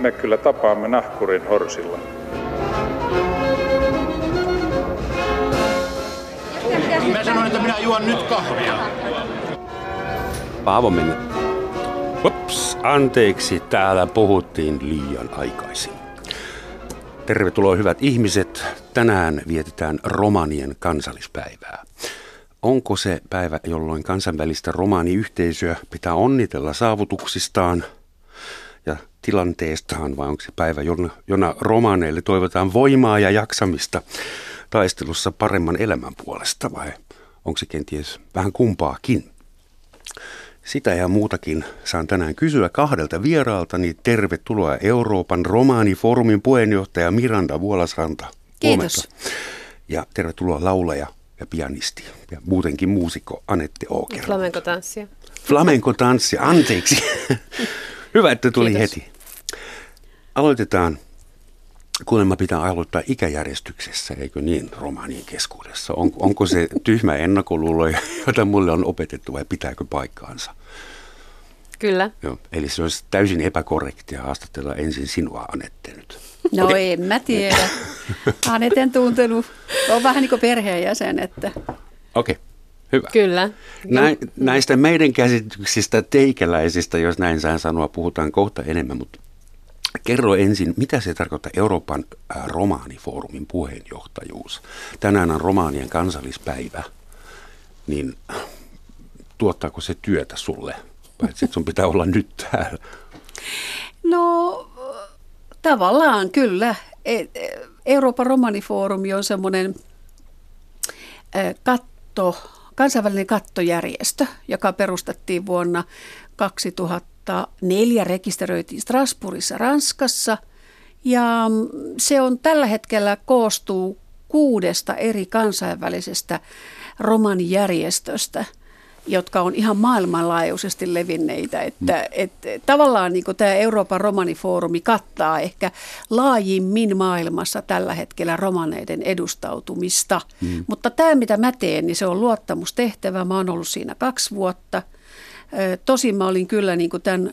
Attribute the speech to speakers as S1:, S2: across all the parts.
S1: me kyllä tapaamme nahkurin horsilla.
S2: Mä sanoin, että minä juon nyt kahvia.
S3: Paavo mennä. Ups, anteeksi, täällä puhuttiin liian aikaisin. Tervetuloa hyvät ihmiset. Tänään vietetään romanien kansallispäivää. Onko se päivä, jolloin kansainvälistä romaaniyhteisöä pitää onnitella saavutuksistaan tilanteestaan, vai onko se päivä, jona, jona romaaneille toivotaan voimaa ja jaksamista taistelussa paremman elämän puolesta, vai onko se kenties vähän kumpaakin? Sitä ja muutakin saan tänään kysyä kahdelta vieraalta, niin tervetuloa Euroopan romaanifoorumin puheenjohtaja Miranda Vuolasranta.
S4: Kiitos.
S3: Huomenta. Ja tervetuloa laulaja ja pianisti ja muutenkin muusikko Anette Ooker.
S4: Flamenco-tanssia.
S3: Flamenco-tanssia, anteeksi. Hyvä, että tuli
S4: Kiitos.
S3: heti. Aloitetaan. Kuulemma pitää aloittaa ikäjärjestyksessä, eikö niin, romaanien keskuudessa? On, onko se tyhmä ennakkoluulo, jota mulle on opetettu vai pitääkö paikkaansa?
S4: Kyllä.
S3: Joo, eli se olisi täysin epäkorrektia haastatella ensin sinua, Anette, nyt.
S5: No okay. en mä tiedä. Aneten tuntelu on vähän niin kuin perheenjäsen, että
S3: Okei, hyvä.
S4: Kyllä.
S3: Näin, näistä meidän käsityksistä teikäläisistä, jos näin saan sanoa, puhutaan kohta enemmän, mutta kerro ensin, mitä se tarkoittaa Euroopan äh, romaanifoorumin puheenjohtajuus. Tänään on romaanien kansallispäivä, niin äh, tuottaako se työtä sulle? Vai sit sun pitää olla nyt täällä?
S5: no tavallaan kyllä. E- e- Euroopan romanifoorumi on semmoinen eh, katto, kansainvälinen kattojärjestö, joka perustettiin vuonna 2004, rekisteröitiin Strasbourgissa Ranskassa. Ja se on tällä hetkellä koostuu kuudesta eri kansainvälisestä romanijärjestöstä, jotka on ihan maailmanlaajuisesti levinneitä. Että, että tavallaan niin tämä Euroopan romanifoorumi kattaa ehkä laajimmin maailmassa tällä hetkellä romaneiden edustautumista. Mm. Mutta tämä, mitä mä teen, niin se on luottamustehtävä. Mä oon ollut siinä kaksi vuotta. Tosin mä olin kyllä niin kuin tämän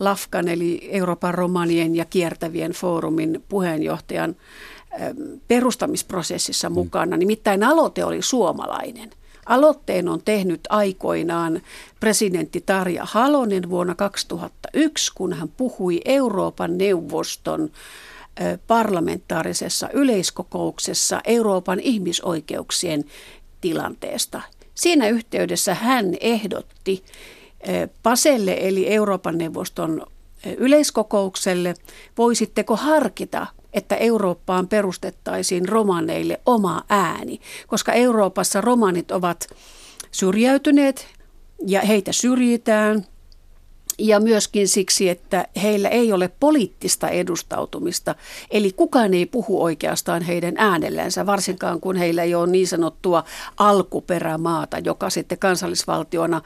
S5: LAFKAN eli Euroopan romanien ja kiertävien foorumin puheenjohtajan perustamisprosessissa mukana. Nimittäin aloite oli suomalainen. Aloitteen on tehnyt aikoinaan presidentti Tarja Halonen vuonna 2001, kun hän puhui Euroopan neuvoston parlamentaarisessa yleiskokouksessa Euroopan ihmisoikeuksien tilanteesta. Siinä yhteydessä hän ehdotti PASelle eli Euroopan neuvoston yleiskokoukselle, voisitteko harkita että Eurooppaan perustettaisiin romaneille oma ääni, koska Euroopassa romanit ovat syrjäytyneet ja heitä syrjitään. Ja myöskin siksi, että heillä ei ole poliittista edustautumista, eli kukaan ei puhu oikeastaan heidän äänellänsä, varsinkaan kun heillä ei ole niin sanottua alkuperämaata, joka sitten kansallisvaltiona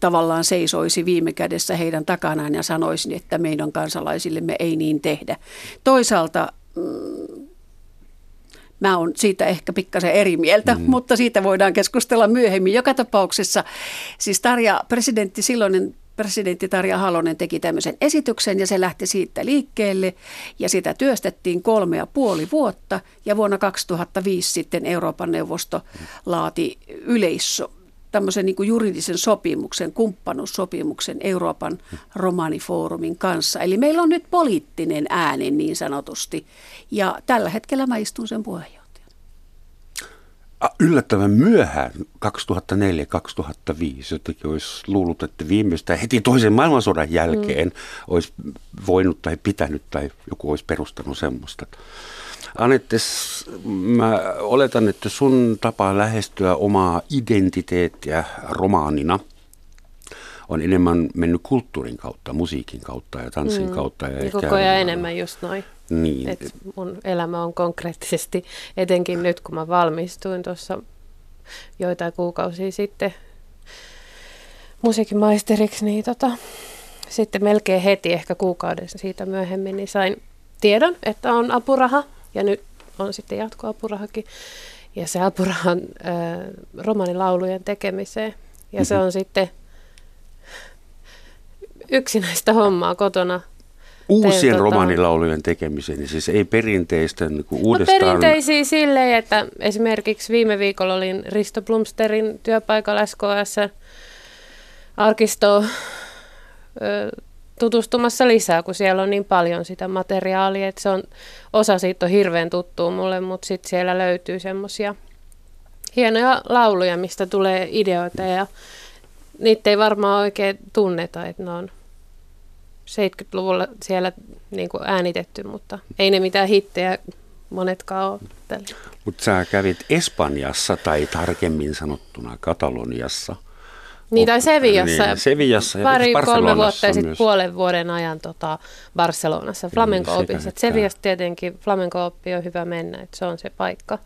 S5: tavallaan seisoisi viime kädessä heidän takanaan ja sanoisi, että meidän kansalaisillemme ei niin tehdä. Toisaalta mm, Mä oon siitä ehkä pikkasen eri mieltä, mm. mutta siitä voidaan keskustella myöhemmin. Joka tapauksessa siis Tarja, presidentti, silloinen presidentti Tarja Halonen teki tämmöisen esityksen ja se lähti siitä liikkeelle ja sitä työstettiin kolme ja puoli vuotta ja vuonna 2005 sitten Euroopan neuvosto laati yleisso tämmöisen niin kuin juridisen sopimuksen, kumppanuussopimuksen Euroopan romanifoorumin kanssa. Eli meillä on nyt poliittinen ääni niin sanotusti ja tällä hetkellä mä istun sen puheenjohtajana.
S3: Yllättävän myöhään, 2004-2005, jotenkin olisi luullut, että viimeistään heti toisen maailmansodan jälkeen mm. olisi voinut tai pitänyt tai joku olisi perustanut semmoista. Anette, mä oletan, että sun tapa lähestyä omaa identiteettiä romaanina on enemmän mennyt kulttuurin kautta, musiikin kautta ja tanssin mm. kautta. Ja
S4: Ja koko ajan enemmän just noin.
S3: Niin,
S4: Et mun elämä on konkreettisesti, etenkin nyt kun mä valmistuin tuossa joitain kuukausia sitten musiikkimaisteriksi, niin tota, sitten melkein heti, ehkä kuukauden siitä myöhemmin, niin sain tiedon, että on apuraha. Ja nyt on sitten jatkoapurahakin. Ja se apuraha on äh, romanilaulujen tekemiseen. Ja se on sitten yksinäistä hommaa kotona
S3: Uusien
S4: tota-
S3: romanilaulujen tekemiseen, niin siis ei perinteisten niin kuin
S4: No
S3: uudestaan.
S4: perinteisiä silleen, että esimerkiksi viime viikolla olin Risto Blumsterin työpaikalla SKS arkistoon tutustumassa lisää, kun siellä on niin paljon sitä materiaalia, että se on, osa siitä on hirveän tuttuu mulle, mutta sitten siellä löytyy semmoisia hienoja lauluja, mistä tulee ideoita ja niitä ei varmaan oikein tunneta, että ne on 70-luvulla siellä niin kuin äänitetty, mutta ei ne mitään hittejä monetkaan ole. tällä.
S3: Mutta sä kävit Espanjassa tai tarkemmin sanottuna Kataloniassa.
S4: Niin, tai Sevillassa.
S3: Niin, Sevillassa ja
S4: Pari, kolme
S3: Barcelonassa
S4: vuotta ja sitten puolen vuoden ajan tota, Barcelonassa flamenco-opissa.
S3: sekä
S4: Et Sevillassa tietenkin flamenco-oppi on hyvä mennä, että se on se paikka.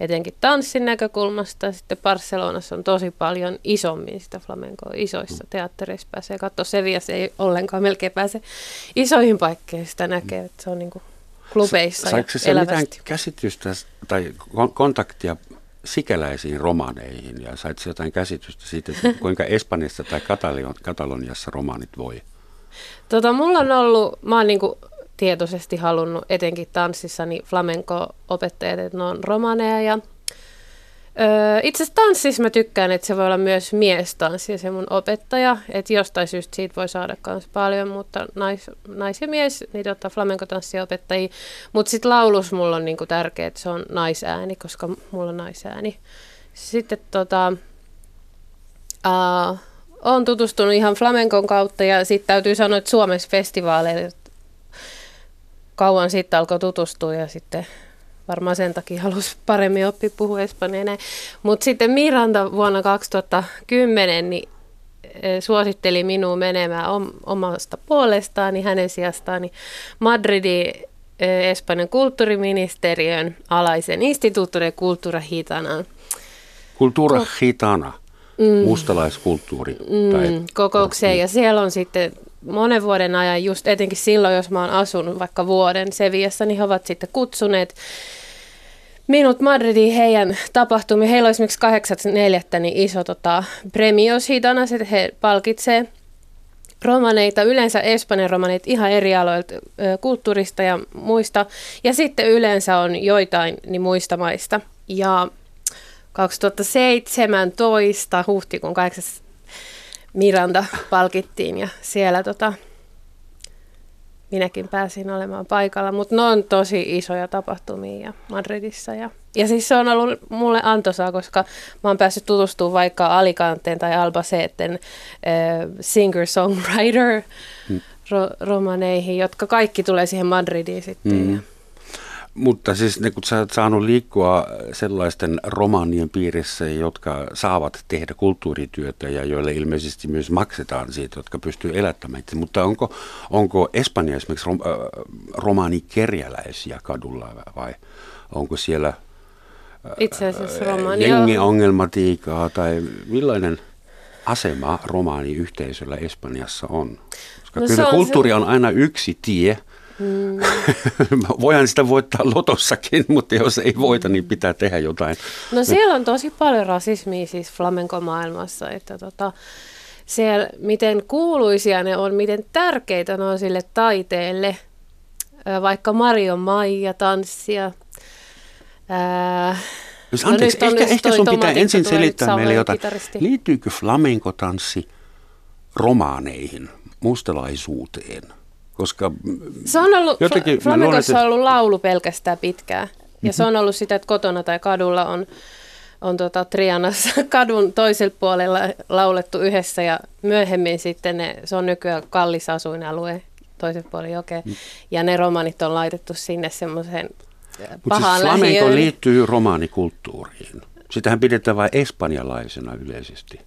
S4: Etenkin tanssin näkökulmasta. Sitten Barcelonassa on tosi paljon isommin sitä flamencoa. Isoissa teattereissa pääsee katsoa. Sevillassa ei ollenkaan melkein pääse isoihin paikkoihin sitä näkee. Että se on niin kuin klubeissa
S3: Saiko
S4: ja
S3: se mitään käsitystä tai kon- kontaktia sikäläisiin romaneihin ja sait sä jotain käsitystä siitä, että kuinka Espanjassa tai Katalon- Kataloniassa romanit voi?
S4: Tota, mulla on ollut, mä oon niinku tietoisesti halunnut etenkin tanssissa niin flamenco-opettajat, että ne on romaneja ja Öö, itse asiassa tanssissa mä tykkään, että se voi olla myös miestanssi ja se mun opettaja, että jostain syystä siitä voi saada myös paljon, mutta nais, nais ja mies, niitä ottaa flamenco-tanssia opettajia, mutta sitten laulus mulla on niinku tärkeää, että se on naisääni, koska mulla on naisääni. Sitten tota, uh, olen tutustunut ihan flamenkon kautta ja sitten täytyy sanoa, että Suomessa festivaaleille kauan sitten alkoi tutustua ja sitten varmaan sen takia halusi paremmin oppia puhua espanjaa näin. Mutta sitten Miranda vuonna 2010 niin eh, suositteli minua menemään om- omasta puolestaan, niin hänen sijastaan niin Madridin eh, Espanjan kulttuuriministeriön alaisen Instituto de Cultura Hitanaan
S3: Kultura gitana, mustalaiskulttuuri. Tai,
S4: mm, kokoukseen ja siellä on sitten monen vuoden ajan, just etenkin silloin, jos mä oon asunut vaikka vuoden Seviassa, niin he ovat sitten kutsuneet minut Madridiin heidän tapahtumiin. Heillä on esimerkiksi 8.4. niin iso tota, premio siitä, että he palkitsee romaneita, yleensä Espanjan romaneita ihan eri aloilta, kulttuurista ja muista. Ja sitten yleensä on joitain niin muista maista. Ja 2017 huhtikuun 8. Miranda palkittiin ja siellä tota, minäkin pääsin olemaan paikalla, mutta ne on tosi isoja tapahtumia ja Madridissa. Ja, ja siis se on ollut mulle antoisaa, koska mä oon päässyt tutustumaan vaikka Alicanteen tai Albaceeten äh, singer-songwriter ro- romaneihin, jotka kaikki tulee siihen Madridiin sitten.
S3: Mm.
S4: Ja,
S3: Mutta siis ne, kun sä oot saanut liikkua sellaisten romanien piirissä, jotka saavat tehdä kulttuurityötä ja joille ilmeisesti myös maksetaan siitä, jotka pystyy elättämään itse. Mutta onko, onko Espanja esimerkiksi rom, äh, romanikerjäläisiä kadulla vai onko siellä
S4: itse asiassa romania
S3: jengiongelmatiikkaa tai millainen asema romaaniyhteisöllä Espanjassa on? Koska
S4: No
S3: no
S4: se
S3: kyllä
S4: on
S3: kulttuuri on aina yksi tie. Mm. Voihan sitä voittaa lotossakin, mutta jos ei voita, niin pitää tehdä jotain.
S4: No siellä on tosi paljon rasismia siis flamenco-maailmassa, että tota, siellä, miten kuuluisia ne on, miten tärkeitä ne on sille taiteelle, vaikka Mario Maija tanssia. Ää,
S3: Jos
S4: No
S3: anteeksi,
S4: on
S3: ehkä, ehkä sun pitää ensin selittää meille jotain.
S4: kitaristi.
S3: Liittyykö flamenkotanssi romaaneihin, mustalaisuuteen? Koska
S4: se on ollut,
S3: Jotenkin että-
S4: on ollut laulu pelkästään pitkään. Ja se on ollut sitä, että kotona tai kadulla on, on tota Trianassa kadun toisella puolella laulettu yhdessä ja myöhemmin sitten ne, se on nykyään kallis asuinalue toisella puolella jokea. Ja ne romanit on laitettu sinne semmoiseen
S3: Mutta siis
S4: pahaan
S3: flamenco
S4: lähiöön.
S3: liittyy romaanikulttuuriin. Sitähän pidetään vain espanjalaisena yleisesti.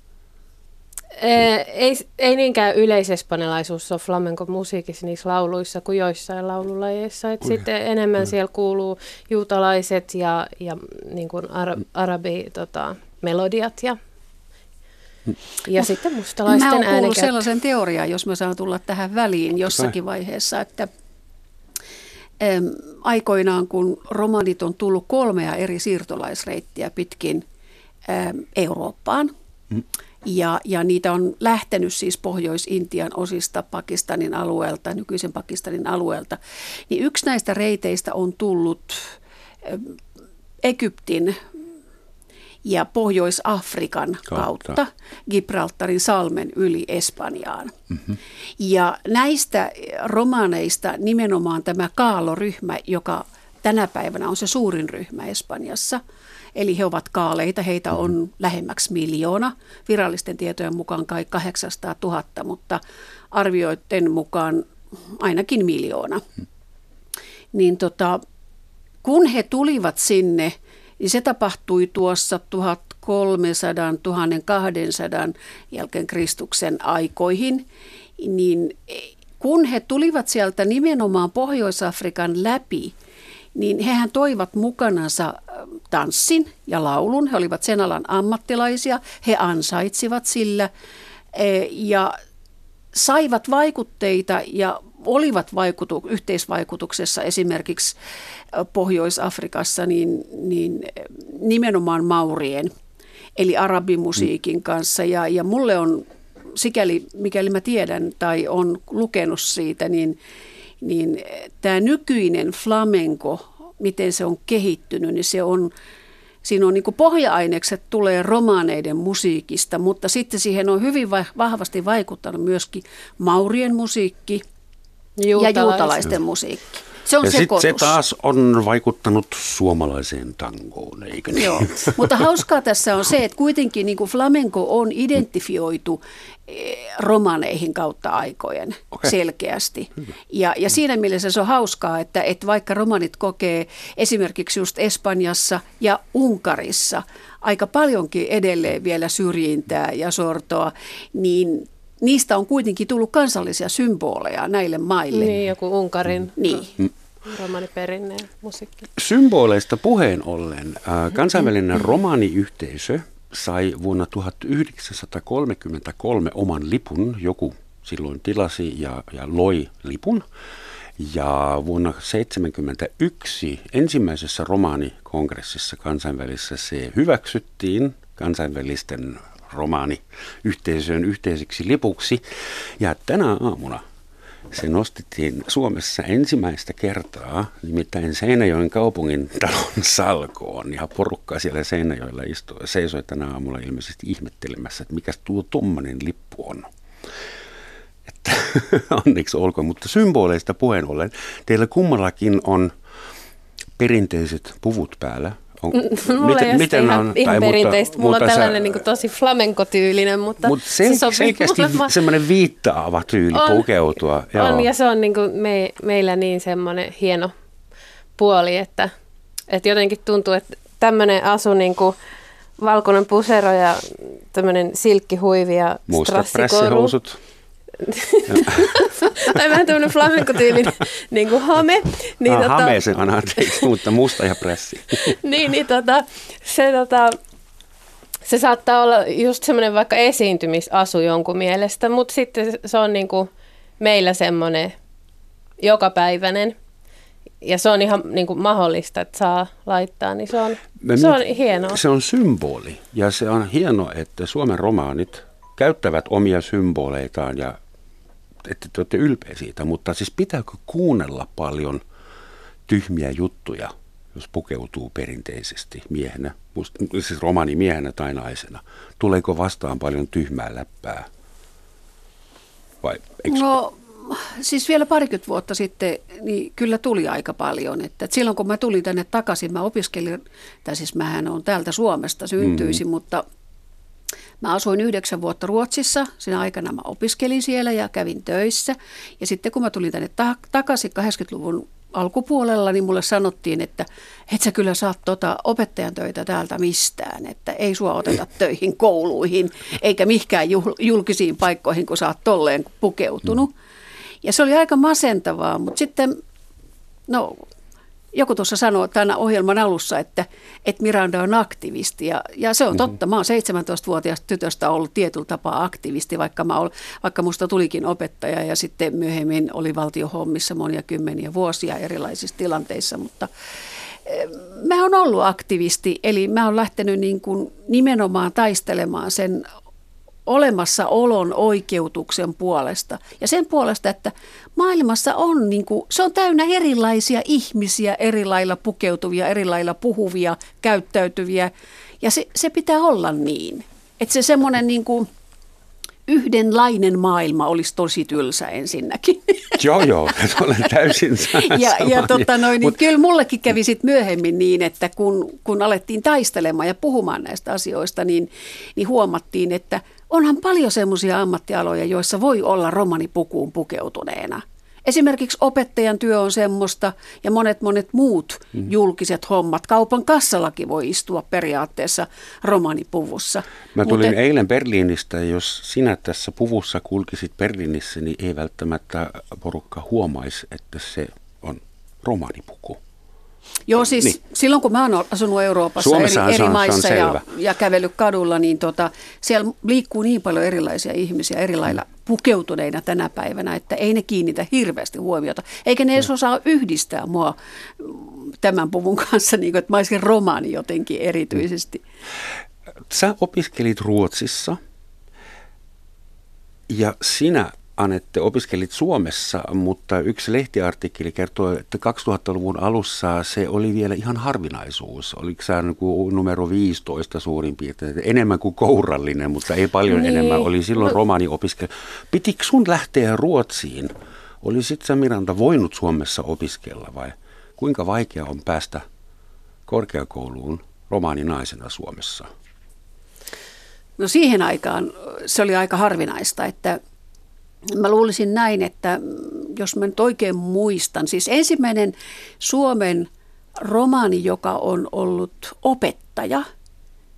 S4: Ee, ei, ei niinkään yleisespanjalaisuus ole flamenco musiikissa niissä lauluissa kuin joissain laululajeissa. Et sitten enemmän siellä kuuluu juutalaiset ja, ja niin kuin ara, arabi tota, melodiat ja, ja sitten mustalaisten
S5: Mä oon kuullut sellaisen teorian, jos mä saan tulla tähän väliin jossakin vaiheessa, että em, aikoinaan kun romanit on tullut kolmea eri siirtolaisreittiä pitkin em, Eurooppaan, Ja, ja niitä on lähtenyt siis Pohjois-Intian osista Pakistanin alueelta, nykyisen Pakistanin alueelta. Niin yksi näistä reiteistä on tullut Egyptin ja Pohjois-Afrikan kautta, kautta Gibraltarin salmen yli Espanjaan. Mm-hmm. Ja näistä romaaneista nimenomaan tämä kaaloryhmä, joka tänä päivänä on se suurin ryhmä Espanjassa, eli he ovat kaaleita, heitä on mm-hmm. lähemmäksi miljoona, virallisten tietojen mukaan kai 800 000, mutta arvioiden mukaan ainakin miljoona. Mm-hmm. Niin tota, kun he tulivat sinne – niin se tapahtui tuossa 1300, 1200 jälkeen Kristuksen aikoihin, niin kun he tulivat sieltä nimenomaan Pohjois-Afrikan läpi, niin hehän toivat mukanansa tanssin ja laulun. He olivat sen alan ammattilaisia, he ansaitsivat sillä ja saivat vaikutteita ja olivat vaikutu, yhteisvaikutuksessa esimerkiksi Pohjois-Afrikassa niin, niin nimenomaan maurien eli arabimusiikin kanssa. Ja, ja mulle on, sikäli mikäli mä tiedän tai on lukenut siitä, niin, niin tämä nykyinen flamenco, miten se on kehittynyt, niin se on, siinä on niin pohja-ainekset tulee romaaneiden musiikista, mutta sitten siihen on hyvin vahvasti vaikuttanut myöskin maurien musiikki – ja juutalaisten musiikki.
S3: Se on ja se, se taas on vaikuttanut suomalaiseen tangoon, eikö niin?
S5: Joo, mutta hauskaa tässä on se, että kuitenkin niin kuin flamenco on identifioitu eh, romaneihin kautta aikojen okay. selkeästi. Ja, ja siinä mielessä se on hauskaa, että, että vaikka romanit kokee esimerkiksi just Espanjassa ja Unkarissa aika paljonkin edelleen vielä syrjintää ja sortoa, niin niistä on kuitenkin tullut kansallisia symboleja näille maille.
S4: Niin, joku Unkarin niin. Mm. romaniperinne musiikki.
S3: Symboleista puheen ollen, äh, kansainvälinen romaaniyhteisö sai vuonna 1933 oman lipun, joku silloin tilasi ja, ja loi lipun. Ja vuonna 1971 ensimmäisessä romaanikongressissa kansainvälisessä se hyväksyttiin kansainvälisten romaaniyhteisön yhteiseksi lipuksi. Ja tänä aamuna se nostettiin Suomessa ensimmäistä kertaa, nimittäin Seinäjoen kaupungin talon salkoon. Ja porukka siellä Seinäjoella istui, seisoi tänä aamulla ilmeisesti ihmettelemässä, että mikä tuo tuommoinen lippu on. Että onneksi olkoon, mutta symboleista puheen ollen, teillä kummallakin on perinteiset puvut päällä.
S4: On, Mulla miten, ei miten ihan, on, ihan perinteistä. Mulla mutta, on tällainen sä, niin kuin tosi flamenco-tyylinen, mutta
S3: mut se siis selkeästi mulle. semmoinen viittaava tyyli on, pukeutua.
S4: Joo. On, ja se on niin kuin me, meillä niin semmoinen hieno puoli, että, että jotenkin tuntuu, että tämmöinen asu niin kuin valkoinen pusero ja tämmöinen silkkihuivi ja
S3: Mustat pressihousut.
S4: tai vähän tämmöinen flamenco-tyylinen niin kuin hame.
S3: Niin, ah, tota... Hame se on, anteeksi, mutta musta ja pressi.
S4: niin, niin tota, se, tota, se saattaa olla just semmoinen vaikka esiintymisasu jonkun mielestä, mutta sitten se on niin kuin meillä semmoinen jokapäiväinen. Ja se on ihan niin kuin mahdollista, että saa laittaa, niin se on, se on hienoa.
S3: Se on symboli ja se on hienoa, että Suomen romaanit käyttävät omia symboleitaan ja että te olette ylpeä siitä, mutta siis pitääkö kuunnella paljon tyhmiä juttuja, jos pukeutuu perinteisesti miehenä, siis miehenä tai naisena? Tuleeko vastaan paljon tyhmää läppää?
S5: Vai eikö... No siis vielä parikymmentä vuotta sitten, niin kyllä tuli aika paljon. Että, että silloin kun mä tulin tänne takaisin, mä opiskelin, tai siis mähän on täältä Suomesta syntyisin, mm. mutta Mä asuin yhdeksän vuotta Ruotsissa. Siinä aikana mä opiskelin siellä ja kävin töissä. Ja sitten kun mä tulin tänne ta- takaisin 80-luvun alkupuolella, niin mulle sanottiin, että et sä kyllä saat tota opettajan töitä täältä mistään, että ei sua oteta töihin kouluihin eikä mihinkään julkisiin paikkoihin, kun sä oot tolleen pukeutunut. Mm. Ja se oli aika masentavaa, mutta sitten no joku tuossa sanoi tämän ohjelman alussa, että, että Miranda on aktivisti ja, ja se on mm-hmm. totta. Mä oon 17-vuotias tytöstä ollut tietyllä tapaa aktivisti, vaikka, mä ol, vaikka musta tulikin opettaja ja sitten myöhemmin oli valtiohommissa monia kymmeniä vuosia erilaisissa tilanteissa, mutta eh, mä oon ollut aktivisti, eli mä oon lähtenyt niin kuin nimenomaan taistelemaan sen olemassaolon oikeutuksen puolesta ja sen puolesta, että maailmassa on, niin kuin, se on täynnä erilaisia ihmisiä, eri lailla pukeutuvia, eri lailla puhuvia, käyttäytyviä ja se, se pitää olla niin. Että se semmoinen niin kuin, yhdenlainen maailma olisi tosi tylsä ensinnäkin.
S3: Joo, joo, olen täysin
S5: Ja, ja tota noin, niin Mut... kyllä mullekin kävi sit myöhemmin niin, että kun, kun alettiin taistelemaan ja puhumaan näistä asioista, niin, niin huomattiin, että onhan paljon semmoisia ammattialoja, joissa voi olla romanipukuun pukeutuneena – Esimerkiksi opettajan työ on semmoista ja monet monet muut mm. julkiset hommat. Kaupan kassallakin voi istua periaatteessa romanipuvussa.
S3: Mä tulin Mut eilen Berliinistä ja jos sinä tässä puvussa kulkisit Berliinissä, niin ei välttämättä porukka huomaisi, että se on romanipuku.
S5: Joo, siis niin. silloin kun mä oon asunut Euroopassa Suomessa eri, eri on, maissa ja, ja kävellyt kadulla, niin tota, siellä liikkuu niin paljon erilaisia ihmisiä eri lailla pukeutuneina tänä päivänä, että ei ne kiinnitä hirveästi huomiota. Eikä ne edes mm. osaa yhdistää mua tämän puvun kanssa, niin kuin, että mä olisin romaani jotenkin erityisesti.
S3: Sä opiskelit Ruotsissa ja sinä Anette, opiskelit Suomessa, mutta yksi lehtiartikkeli kertoo, että 2000-luvun alussa se oli vielä ihan harvinaisuus. Oliko se niin numero 15 suurin piirtein? Enemmän kuin kourallinen, mutta ei paljon niin. enemmän. Oli silloin no. romaaniopiskelu. Pitikö sun lähteä Ruotsiin? Olisit sä Miranda voinut Suomessa opiskella vai kuinka vaikea on päästä korkeakouluun romaaninaisena Suomessa?
S5: No siihen aikaan se oli aika harvinaista, että Mä luulisin näin, että jos mä nyt oikein muistan, siis ensimmäinen Suomen romaani, joka on ollut opettaja,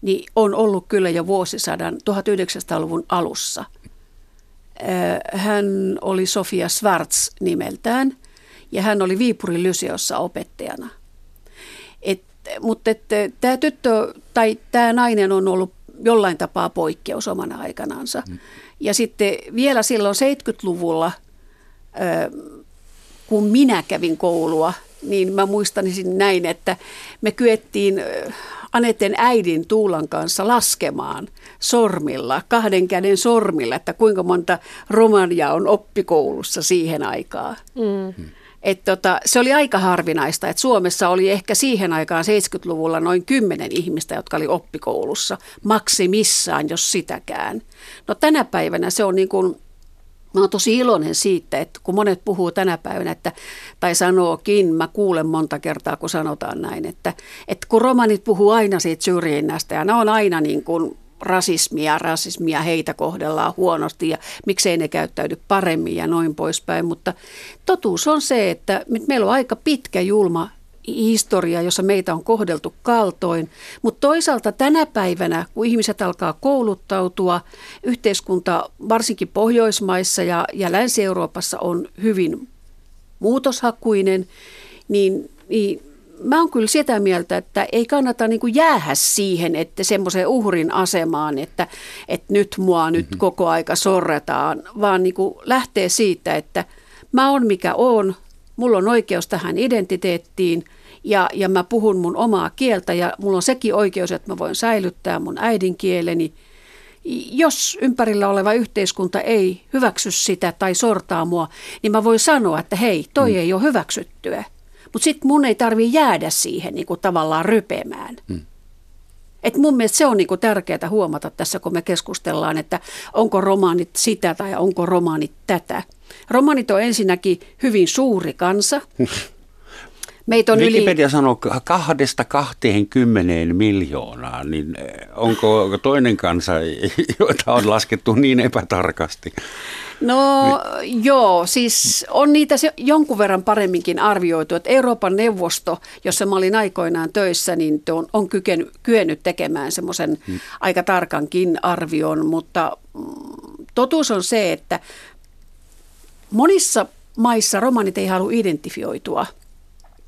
S5: niin on ollut kyllä jo vuosisadan 1900-luvun alussa. Hän oli Sofia Schwarz nimeltään ja hän oli Viipurin Lyseossa opettajana. Et, mutta tämä tyttö tai tämä nainen on ollut jollain tapaa poikkeus omana aikanansa. Mm. Ja sitten vielä silloin 70-luvulla, kun minä kävin koulua, niin mä muistanisin näin, että me kyettiin Anetten äidin Tuulan kanssa laskemaan sormilla, kahden käden sormilla, että kuinka monta romania on oppikoulussa siihen aikaan. Mm. Et tota, se oli aika harvinaista, että Suomessa oli ehkä siihen aikaan 70-luvulla noin kymmenen ihmistä, jotka oli oppikoulussa, maksimissaan, jos sitäkään. No tänä päivänä se on niin kuin Mä oon tosi iloinen siitä, että kun monet puhuu tänä päivänä, että, tai sanookin, mä kuulen monta kertaa, kun sanotaan näin, että, että kun romanit puhuu aina siitä syrjinnästä ja ne on aina niin kuin rasismia, rasismia, heitä kohdellaan huonosti ja miksei ne käyttäydy paremmin ja noin poispäin. Mutta totuus on se, että meillä on aika pitkä julma historia, jossa meitä on kohdeltu kaltoin, mutta toisaalta tänä päivänä, kun ihmiset alkaa kouluttautua, yhteiskunta varsinkin Pohjoismaissa ja, ja Länsi-Euroopassa on hyvin muutoshakuinen, niin, niin mä oon kyllä sitä mieltä, että ei kannata niin kuin jäähä siihen, että semmoiseen uhrin asemaan, että, että nyt mua nyt mm-hmm. koko aika sorretaan, vaan niin kuin lähtee siitä, että mä oon mikä oon, mulla on oikeus tähän identiteettiin ja, ja mä puhun mun omaa kieltä ja mulla on sekin oikeus, että mä voin säilyttää mun äidinkieleni. Jos ympärillä oleva yhteiskunta ei hyväksy sitä tai sortaa mua, niin mä voin sanoa, että hei, toi mm. ei ole hyväksyttyä. Mutta sitten mun ei tarvi jäädä siihen niin kuin tavallaan rypemään. Hmm. Et mun mielestä se on niin kuin tärkeää huomata tässä, kun me keskustellaan, että onko romaanit sitä tai onko romaanit tätä. Romaanit on ensinnäkin hyvin suuri kansa.
S3: Meitä on Wikipedia yli... sanoo kahdesta kahteen kymmeneen miljoonaa, niin eh, onko toinen kansa, joita on laskettu niin epätarkasti?
S5: No niin. joo, siis on niitä se jonkun verran paremminkin arvioitu, että Euroopan neuvosto, jossa mä olin aikoinaan töissä, niin on, on kyken, kyennyt tekemään semmoisen hmm. aika tarkankin arvion, mutta mm, totuus on se, että monissa maissa romanit ei halua identifioitua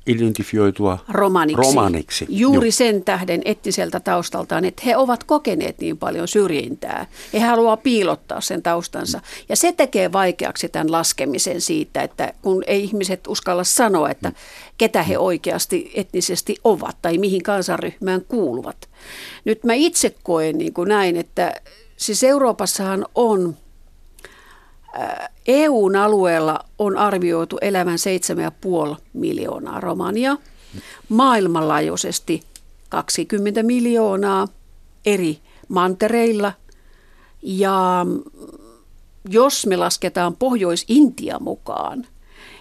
S3: identifioitua
S5: romaniksi.
S3: romaniksi.
S5: Juuri
S3: Joo.
S5: sen tähden etniseltä taustaltaan, että he ovat kokeneet niin paljon syrjintää. He haluaa piilottaa sen taustansa. Ja se tekee vaikeaksi tämän laskemisen siitä, että kun ei ihmiset uskalla sanoa, että ketä he oikeasti etnisesti ovat tai mihin kansanryhmään kuuluvat. Nyt mä itse koen niin kuin näin, että siis Euroopassahan on EUn alueella on arvioitu elävän 7,5 miljoonaa romania. Maailmanlaajuisesti 20 miljoonaa eri mantereilla. Ja jos me lasketaan Pohjois-Intia mukaan,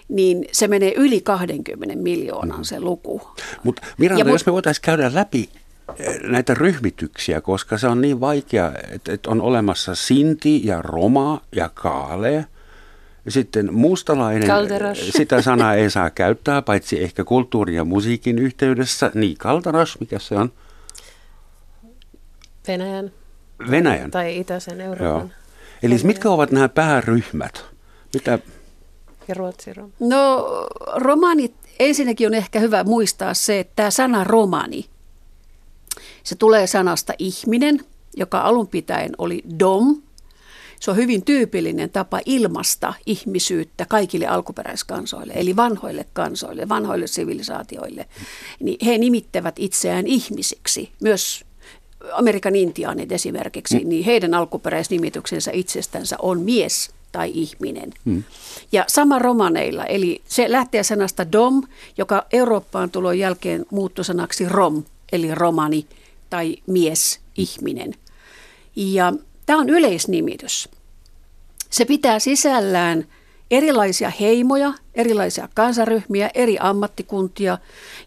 S5: niin se menee yli 20 miljoonan se luku.
S3: Mutta Miranda,
S5: Ja mut-
S3: jos me voitaisiin käydä läpi näitä ryhmityksiä, koska se on niin vaikea, että, että on olemassa Sinti ja Roma ja Kaale. Ja sitten mustalainen,
S4: Kaldaras.
S3: eh, sitä sanaa ei saa käyttää, paitsi ehkä kulttuurin ja musiikin yhteydessä. Niin, kaltaras, mikä se on?
S4: Venäjän
S3: Venäjän.
S4: tai itäisen
S3: Joo.
S4: Euroopan
S3: Eli siis mitkä ovat nämä pääryhmät? Mitä,
S4: ja Ruotsin Roma.
S5: No romanit, ensinnäkin on ehkä hyvä muistaa se, että tämä sana romani, se tulee sanasta ihminen, joka alun pitäen oli dom. Se on hyvin tyypillinen tapa ilmasta ihmisyyttä kaikille alkuperäiskansoille, eli vanhoille kansoille, vanhoille sivilisaatioille. Niin he nimittävät itseään ihmisiksi, myös Amerikan intiaanit esimerkiksi, niin heidän alkuperäisnimityksensä itsestänsä on mies tai ihminen. Ja sama romaneilla, eli se lähtee sanasta dom, joka Eurooppaan tulon jälkeen muuttui sanaksi rom, eli romani tai mies, ihminen. Ja tämä on yleisnimitys. Se pitää sisällään erilaisia heimoja, erilaisia kansaryhmiä, eri ammattikuntia,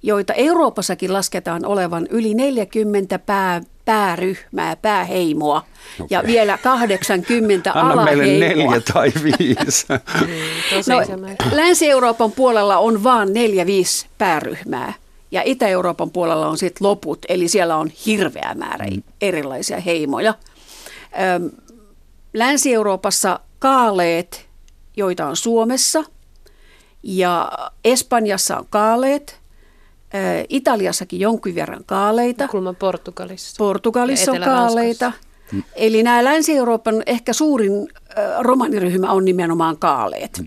S5: joita Euroopassakin lasketaan olevan yli 40 pää, pääryhmää, pääheimoa ja
S3: Okei.
S5: vielä 80
S3: anna meille
S5: alaheimoa.
S3: neljä tai viisi.
S4: Tosi
S5: No. Länsi-Euroopan puolella on vain neljä, viisi pääryhmää ja Itä-Euroopan puolella on sitten loput, eli siellä on hirveä määrä erilaisia heimoja. Länsi-Euroopassa kaaleet, joita on Suomessa, ja Espanjassa on kaaleet, Italiassakin jonkin verran kaaleita.
S4: Kulma Portugalissa.
S5: Portugalissa
S4: Ja
S5: on kaaleita. Eli nämä Länsi-Euroopan ehkä suurin romaniryhmä on nimenomaan kaaleet.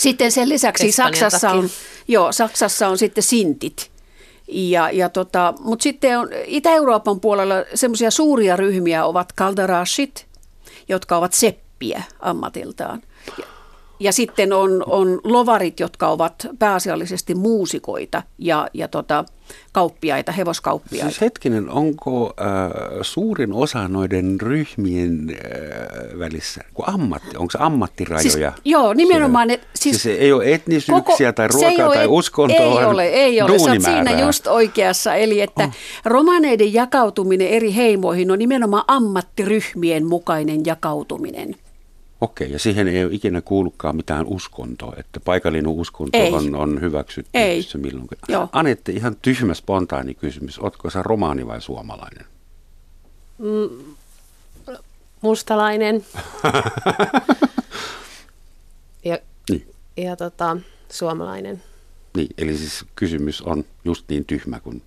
S5: Sitten sen lisäksi Saksassa on, joo, Saksassa on sitten sintit. Ja, ja tota, Mutta sitten on Itä-Euroopan puolella semmoisia suuria ryhmiä ovat kaldarashit, jotka ovat seppiä ammatiltaan. Ja, ja sitten on, on lovarit, jotka ovat pääasiallisesti muusikoita ja, ja tota, kauppiaita, hevoskauppiaita.
S3: Siis hetkinen, onko äh, suurin osa noiden ryhmien äh, välissä kun ammatti, onko se ammattirajoja?
S5: Siis, joo, nimenomaan. Ne,
S3: siis, siis ei ole etnisyyksiä tai
S5: se ei
S3: ruokaa
S5: ole
S3: tai uskontoa,
S5: Ei ole, ei ole. Sä oot siinä just oikeassa. Eli että oh. romaneiden jakautuminen eri heimoihin on nimenomaan ammattiryhmien mukainen jakautuminen.
S3: Okei, ja siihen ei ole ikinä kuullutkaan mitään uskontoa, että paikallinen uskonto
S5: Ei.
S3: on, on hyväksytty
S5: Ei.
S3: missä milloinkin.
S5: Joo.
S3: Anette, ihan tyhmä spontaani kysymys. Ootko sä romaani vai suomalainen?
S4: Mustalainen. ja
S3: Niin.
S4: ja tota, suomalainen.
S3: Niin, eli siis kysymys on just niin tyhmä, kun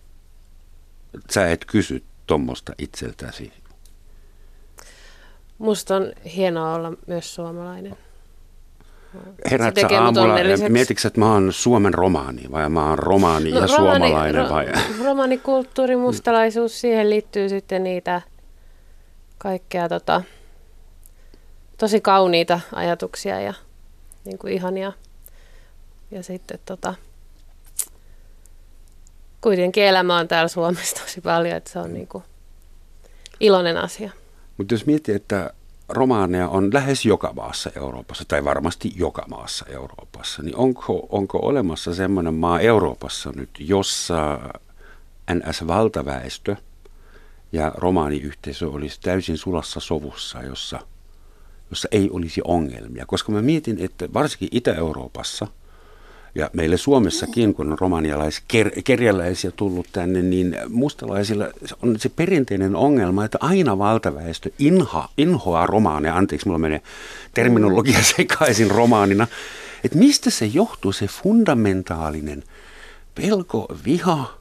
S3: sä et kysy tuommoista itseltäsi.
S4: Musta on hienoa olla myös suomalainen.
S3: Herät sä aamulla ja mietitkö, että mä oon Suomen romaani vai mä oon romaani ja suomalainen vai?
S4: romanikulttuuri, mustalaisuus, siihen liittyy sitten niitä kaikkea tota, tosi kauniita ajatuksia ja niin kuin ihania. Ja sitten tota, kuitenkin elämä on täällä Suomessa tosi paljon, että se on niin kuin iloinen asia.
S3: Mutta jos miettii, että romaaneja on lähes joka maassa Euroopassa, tai varmasti joka maassa Euroopassa, niin onko, onko olemassa semmoinen maa Euroopassa nyt, jossa NS-valtaväestö ja romaaniyhteisö olisi täysin sulassa sovussa, jossa, jossa ei olisi ongelmia? Koska mä mietin, että varsinkin Itä-Euroopassa – ja meille Suomessakin, kun on romanialaiskerjäläisiä tullut tänne, niin mustalaisilla on se perinteinen ongelma, että aina valtaväestö inha, inhoaa romaaneja. Anteeksi, mulla menee terminologia sekaisin romaanina. Että mistä se johtuu, se fundamentaalinen pelko, viha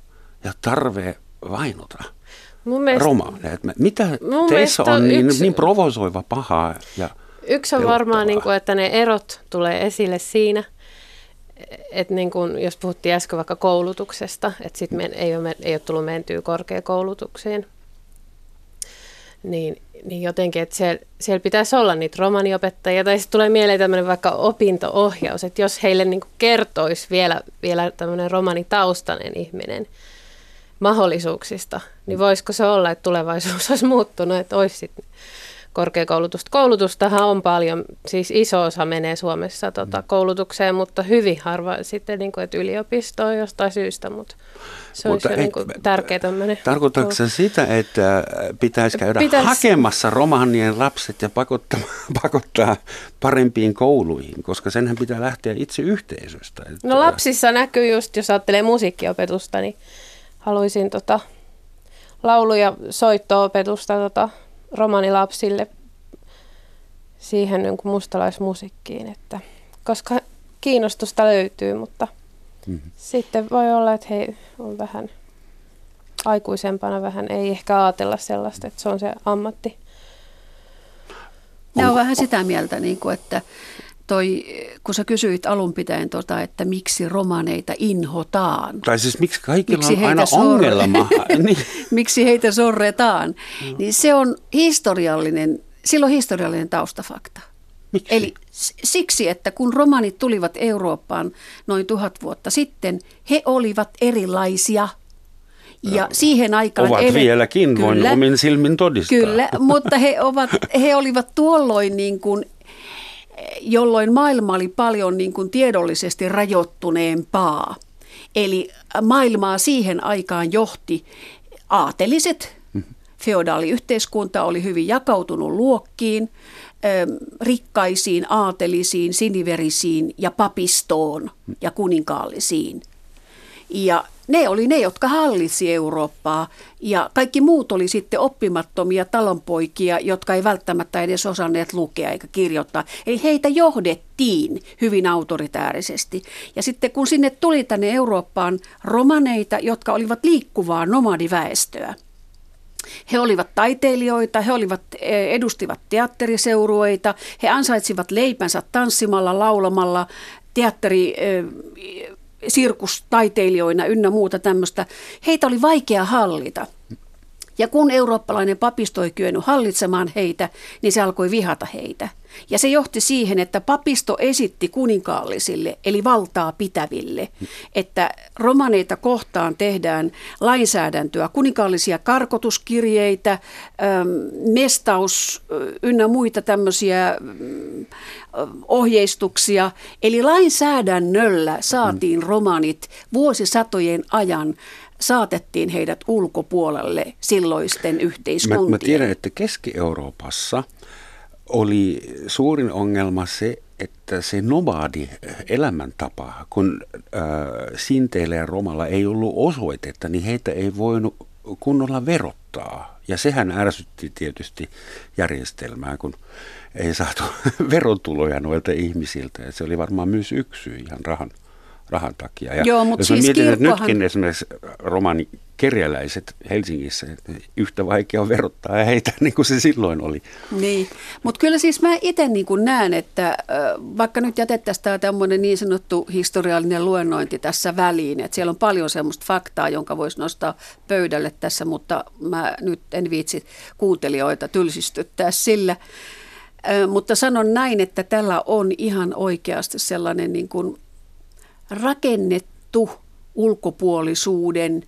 S3: ja tarve vainota
S4: Mun mielestä,
S3: romaaneja. Et Mitä
S4: Mun
S3: teissä
S4: mielestä
S3: on niin,
S4: yksi-
S3: niin provosoiva pahaa ja
S4: Yksi on
S3: pelottavaa?
S4: varmaan, niin kuin, että ne erot tulee esille siinä, että niin kuin, jos puhuttiin äsken vaikka koulutuksesta, että sit me, ei, ole, ei ole tullut mentyä korkeakoulutukseen, niin, niin jotenkin, että siellä, siellä pitäisi olla niitä romaniopettajia, tai sitten tulee mieleen tämmöinen vaikka opinto-ohjaus, että jos heille niin kertoisi vielä, vielä tämmöinen romanitaustainen ihminen mahdollisuuksista, niin voisiko se olla, että tulevaisuus olisi muuttunut, että olisi sitten korkeakoulutusta. Koulutustahan on paljon, siis iso osa menee Suomessa tota, koulutukseen, mutta hyvin harva sitten, niin kuin, että yliopistoon jostain syystä, mutta se
S3: Mutta
S4: olisi jo
S3: ei-
S4: niin tärkeä tämmöinen.
S3: Tarkoitatko se sitä, että pitäisi käydä
S4: Pitäis-
S3: hakemassa romanien lapset ja pakottaa, pakottaa parempiin kouluihin, koska senhän pitää lähteä itse yhteisöstä. Että-
S4: No lapsissa näkyy just, jos ajattelee musiikkiopetusta, niin haluaisin tota, laulu- ja soitto-opetusta tota, romanilapsille siihen niin kuin mustalaismusiikkiin, että, koska kiinnostusta löytyy, mutta
S3: Mhm.
S4: sitten voi olla, että he on vähän aikuisempana vähän, ei ehkä ajatella sellaista, että se on se ammatti.
S5: Mä oon vähän sitä mieltä, niin kuin, että toi, kun sä kysyit alun pitäen, tota, että miksi romaneita inhotaan,
S3: Tai siis miksi kaikilla
S5: Miksi
S3: on
S5: heitä
S3: aina
S5: sorre-
S3: ongelma? niin.
S5: miksi heitä sorretaan, niin se on historiallinen, sillä on historiallinen taustafakta.
S3: Miksi?
S5: Eli siksi, että kun romanit tulivat Eurooppaan noin tuhat vuotta sitten, he olivat erilaisia. Ja siihen aikaan...
S3: Ovat
S5: ele-
S3: vieläkin, voin
S5: Kyllä.
S3: omin silmin todistaa.
S5: Kyllä, mutta he, ovat, he olivat tuolloin niin kuin, jolloin maailma oli paljon niin kuin tiedollisesti rajoittuneempaa. Eli maailmaa siihen aikaan johti aateliset. Feodaaliyhteiskunta oli hyvin jakautunut luokkiin, ö, rikkaisiin, aatelisiin, siniverisiin ja papistoon ja kuninkaallisiin. Ja ne oli ne, jotka hallitsi Eurooppaa ja kaikki muut oli sitten oppimattomia talonpoikia, jotka ei välttämättä edes osanneet lukea eikä kirjoittaa. Eli heitä johdettiin hyvin autoritäärisesti. Ja sitten kun sinne tuli tänne Eurooppaan romaneita, jotka olivat liikkuvaa nomadiväestöä, he olivat taiteilijoita, he olivat, eh, edustivat teatteriseurueita, he ansaitsivat leipänsä tanssimalla, laulamalla, teatteri, eh, sirkustaiteilijoina ynnä muuta tämmöistä. Heitä oli vaikea hallita. Ja kun eurooppalainen papisto ei kyennyt hallitsemaan heitä, niin se alkoi vihata heitä. Ja se johti siihen, että papisto esitti kuninkaallisille, eli valtaa pitäville, että romaneita kohtaan tehdään lainsäädäntöä, kuninkaallisia karkotuskirjeitä, äm, mestaus ö, ynnä muita tämmöisiä mm, ohjeistuksia. Eli lainsäädännöllä saatiin romanit vuosisatojen ajan saatettiin heidät ulkopuolelle silloisten
S3: Mä,
S5: yhteiskuntien.
S3: mä tiedän, että Keski-Euroopassa oli suurin ongelma se, että se nomadi elämäntapa, kun äh, Sinteillä ja Romalla ei ollut osoitetta, niin heitä ei voinut kunnolla verottaa. Ja sehän ärsytti tietysti järjestelmää, kun ei saatu verotuloja noilta ihmisiltä. Ja se oli varmaan myös yksi syy ihan rahan, rahan takia. Ja
S5: Joo, mut
S3: jos
S5: siis
S3: mietin, että
S5: kirkkohan-
S3: nytkin esimerkiksi romani kerjäläiset Helsingissä, että yhtä vaikea on verottaa heitä niin kuin se silloin oli.
S5: Niin, mutta kyllä siis mä itse niin näen, että vaikka nyt jätettäisiin tämä tämmöinen niin sanottu historiallinen luennointi tässä väliin, että siellä on paljon semmoista faktaa, jonka voisi nostaa pöydälle tässä, mutta mä nyt en viitsi kuuntelijoita tylsistyttää sillä. Mutta sanon näin, että tällä on ihan oikeasti sellainen niin kuin rakennettu ulkopuolisuuden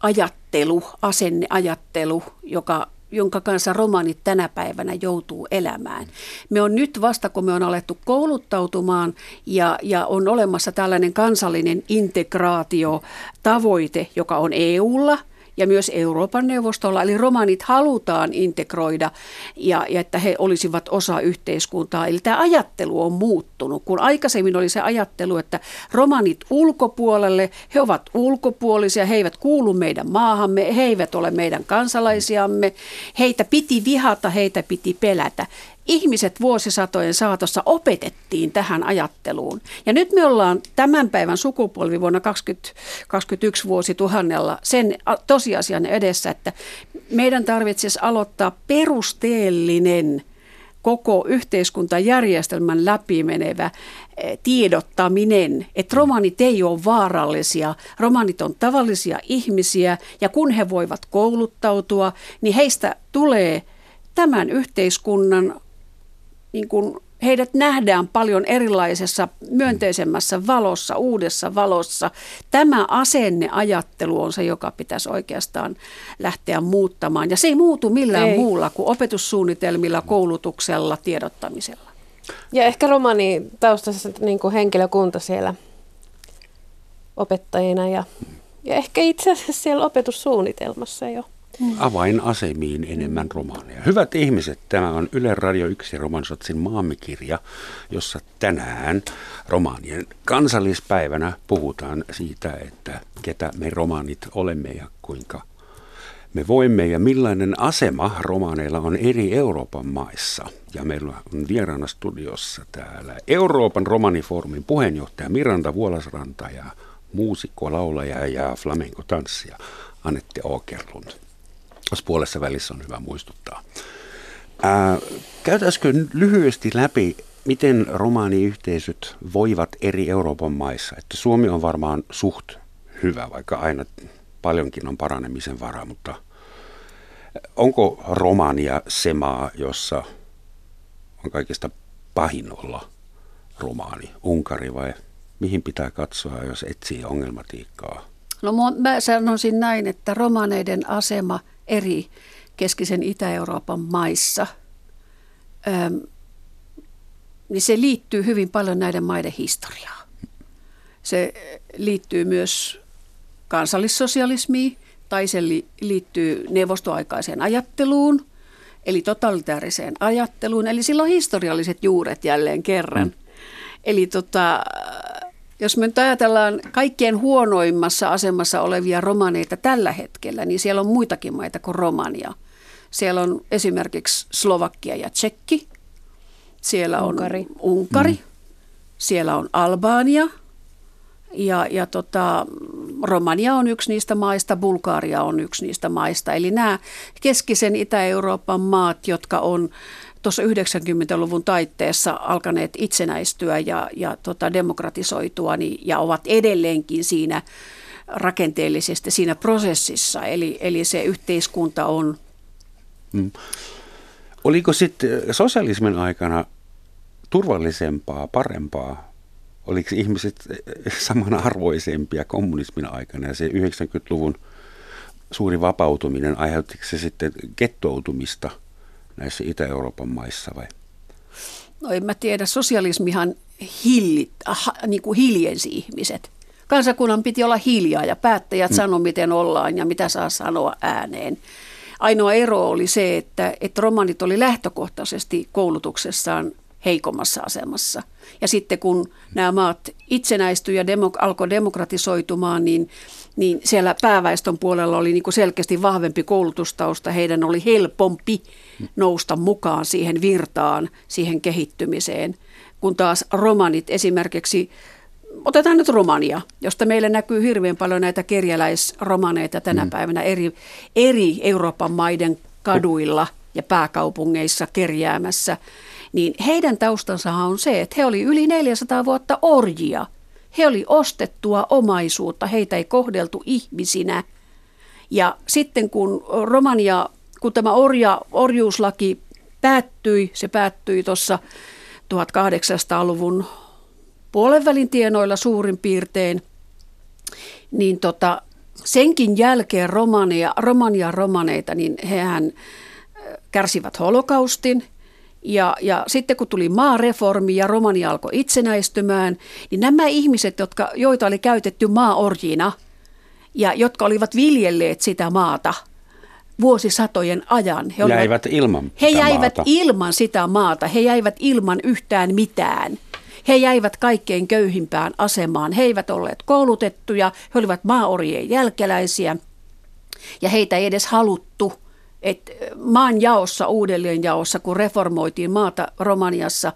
S5: ajattelu, asenneajattelu, joka, jonka kanssa romanit tänä päivänä joutuu elämään. Me on nyt vasta, kun me on alettu kouluttautumaan ja, ja on olemassa tällainen kansallinen integraatiotavoite, joka on EUlla – ja myös Euroopan neuvostolla. Eli romanit halutaan integroida ja, ja että he olisivat osa yhteiskuntaa. Eli tämä ajattelu on muuttunut, kun aikaisemmin oli se ajattelu, että romanit ulkopuolelle, he ovat ulkopuolisia, he eivät kuulu meidän maahamme, he eivät ole meidän kansalaisiamme, heitä piti vihata, heitä piti pelätä. Ihmiset vuosisatojen saatossa opetettiin tähän ajatteluun. Ja nyt me ollaan tämän päivän sukupolvi vuonna 2021 vuosituhannella sen tosiasian edessä, että meidän tarvitsisi aloittaa perusteellinen koko yhteiskuntajärjestelmän läpimenevä eh, tiedottaminen, että romanit ei ole vaarallisia, romanit on tavallisia ihmisiä ja kun he voivat kouluttautua, niin heistä tulee tämän yhteiskunnan niin kuin heidät nähdään paljon erilaisessa myönteisemmässä valossa, uudessa valossa. Tämä asenneajattelu on se, joka pitäisi oikeastaan lähteä muuttamaan. Ja se ei muutu millään ei. muulla kuin opetussuunnitelmilla, koulutuksella, tiedottamisella.
S4: Ja ehkä romani taustassa niin kuin henkilökunta siellä opettajina ja, ja ehkä itse asiassa siellä opetussuunnitelmassa jo
S3: avainasemiin enemmän romaaneja. Hyvät ihmiset, tämä on Yle Radio 1 Romansotsin maamikirja, jossa tänään romaanien kansallispäivänä puhutaan siitä, että ketä me romaanit olemme ja kuinka me voimme ja millainen asema romaaneilla on eri Euroopan maissa. Ja meillä on vieraana studiossa täällä Euroopan romanifoorumin puheenjohtaja Miranda Vuolasranta ja muusikko, laulaja ja flamenco-tanssija Anette Åkerlund. Tuossa puolessa välissä on hyvä muistuttaa. Ää, käytäisikö lyhyesti läpi, miten romaaniyhteisöt voivat eri Euroopan maissa? Että Suomi on varmaan suht hyvä, vaikka aina paljonkin on paranemisen varaa, mutta onko Romania se maa, jossa on kaikista pahin olla romaani? Unkari vai mihin pitää katsoa, jos etsii ongelmatiikkaa?
S5: No mä sanoisin näin, että romaneiden asema – eri keskisen Itä-Euroopan maissa, niin se liittyy hyvin paljon näiden maiden historiaan. Se liittyy myös kansallissosialismiin tai se liittyy neuvostoaikaiseen ajatteluun, eli totalitaariseen ajatteluun. Eli sillä on historialliset juuret jälleen kerran. Mm. Eli tota, jos me nyt ajatellaan kaikkien huonoimmassa asemassa olevia romaneita tällä hetkellä, niin siellä on muitakin maita kuin Romania. Siellä on esimerkiksi Slovakia ja Tsekki. Siellä on Unkari. Unkari. Mm. Siellä on Albania. Ja, ja tota, Romania on yksi niistä maista, Bulgaria on yksi niistä maista. Eli nämä keskisen Itä-Euroopan maat, jotka on tuossa 90-luvun taitteessa alkaneet itsenäistyä ja, ja tota, demokratisoitua niin, ja ovat edelleenkin siinä rakenteellisesti siinä prosessissa. Eli, eli se yhteiskunta on. Hmm.
S3: Oliko sitten sosialismin aikana turvallisempaa, parempaa? Oliko ihmiset samanarvoisempia kommunismin aikana ja se 90-luvun suuri vapautuminen, aiheuttiko se sitten kettoutumista – näissä Itä-Euroopan maissa vai?
S5: No en mä tiedä, sosialismihan hillit, ah, niin kuin hiljensi ihmiset. Kansakunnan piti olla hiljaa ja päättäjät hmm. sano, miten ollaan ja mitä saa sanoa ääneen. Ainoa ero oli se, että, että romanit oli lähtökohtaisesti koulutuksessaan heikommassa asemassa. Ja sitten kun nämä maat itsenäistyivät ja demok- alkoi demokratisoitumaan, niin niin siellä pääväestön puolella oli niin kuin selkeästi vahvempi koulutustausta. Heidän oli helpompi nousta mukaan siihen virtaan, siihen kehittymiseen, kun taas romanit esimerkiksi Otetaan nyt Romania, josta meillä näkyy hirveän paljon näitä kerjäläisromaneita tänä mm. päivänä eri, eri Euroopan maiden kaduilla ja pääkaupungeissa kerjäämässä. Niin heidän taustansa on se, että he oli yli 400 vuotta orjia – he oli ostettua omaisuutta, heitä ei kohdeltu ihmisinä. Ja sitten kun Romania, kun tämä orja, orjuuslaki päättyi, se päättyi tuossa 1800-luvun puolenvälin tienoilla suurin piirtein, niin tota, senkin jälkeen romania, romania romaneita, niin hehän kärsivät holokaustin – ja, ja sitten kun tuli maareformi ja Romania alkoi itsenäistymään, niin nämä ihmiset, jotka, joita oli käytetty maaorjina ja jotka olivat viljelleet sitä maata vuosisatojen ajan.
S3: He jäivät olivat, ilman
S5: He jäivät maata. ilman sitä maata, he jäivät ilman yhtään mitään. He jäivät kaikkein köyhimpään asemaan. He eivät olleet koulutettuja, he olivat maaorjien jälkeläisiä ja heitä ei edes haluttu että maan jaossa, uudelleen jaossa, kun reformoitiin maata Romaniassa,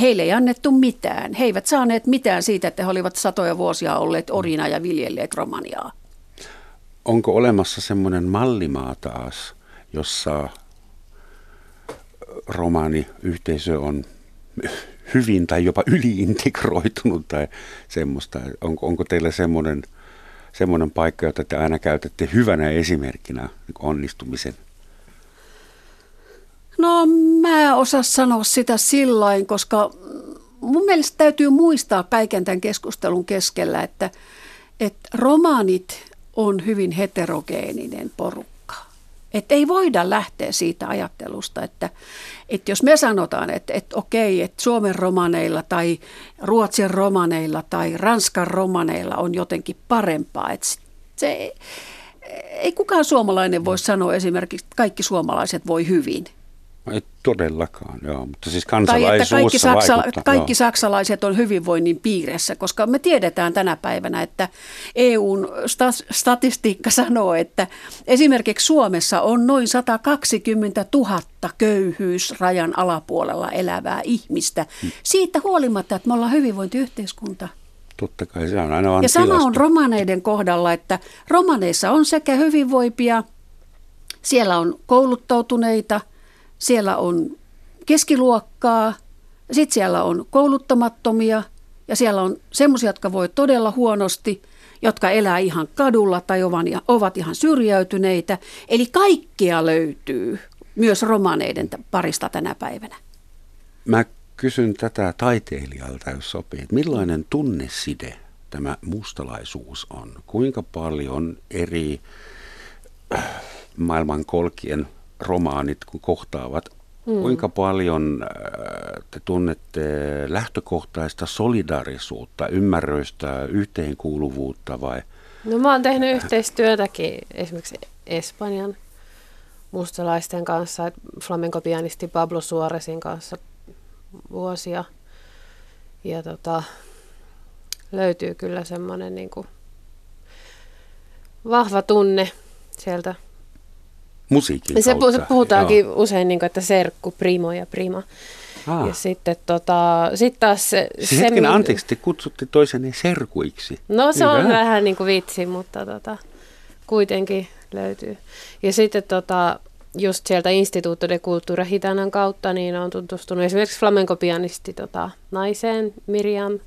S5: heille ei annettu mitään. He eivät saaneet mitään siitä, että he olivat satoja vuosia olleet orina ja viljelleet Romaniaa.
S3: Onko olemassa semmoinen mallimaa taas, jossa romaaniyhteisö on hyvin tai jopa yliintegroitunut tai semmoista? Onko, onko teillä semmoinen, semmoinen paikka, jota te aina käytätte hyvänä esimerkkinä niin onnistumisen?
S5: No mä osaa sanoa sitä sillain, koska mun mielestä täytyy muistaa kaiken tämän keskustelun keskellä, että, että romaanit on hyvin heterogeeninen porukka. Että ei voida lähteä siitä ajattelusta, että, että jos me sanotaan, että, että okei, että Suomen romaneilla tai Ruotsin romaneilla tai Ranskan romaneilla on jotenkin parempaa, että se, ei kukaan suomalainen voi sanoa esimerkiksi, että kaikki suomalaiset voi hyvin –
S3: ei todellakaan, joo, mutta siis kansalaisuus
S5: Tai että kaikki,
S3: saksa,
S5: kaikki saksalaiset on hyvinvoinnin piirissä, koska me tiedetään tänä päivänä, että EUn statistiikka sanoo, että esimerkiksi Suomessa on noin 120 000 köyhyysrajan alapuolella elävää ihmistä. Hmm. Siitä huolimatta, että me ollaan hyvinvointiyhteiskunta.
S3: Totta kai se on aina
S5: Ja sama on romaneiden kohdalla, että romaneissa on sekä hyvinvoipia, siellä on kouluttautuneita – siellä on keskiluokkaa, sitten siellä on kouluttamattomia ja siellä on semmoisia, jotka voi todella huonosti, jotka elää ihan kadulla tai ovat ihan syrjäytyneitä. Eli kaikkia löytyy myös romaneiden parista tänä päivänä.
S3: Mä kysyn tätä taiteilijalta, jos sopii. Millainen tunneside tämä mustalaisuus on? Kuinka paljon eri äh, maailmankolkien romaanit, kun kohtaavat, hmm. kuinka paljon äh, te tunnette lähtökohtaista solidaarisuutta, ymmärrystä, yhteenkuuluvuutta vai?
S4: No mä oon tehnyt yhteistyötäkin esimerkiksi Espanjan mustalaisten kanssa, flamenco-pianisti Pablo Suoresin kanssa vuosia. Ja tota, löytyy kyllä semmoinen niin vahva tunne sieltä
S3: musiikin
S4: se,
S3: kautta.
S4: Se puhutaankin Joo. usein, niin kuin, että serkku, primo ja prima. Ah. Ja sitten tota, sit taas se...
S3: Siis se hetken, anteeksi, te kutsutte toisenne serkuiksi.
S4: No se Hyvä. on vähän niin kuin vitsi, mutta tota, kuitenkin löytyy. Ja sitten tota, just sieltä Instituto de Cultura Hitanan kautta, niin on tutustunut esimerkiksi flamenco-pianisti tota, naiseen, Miriam,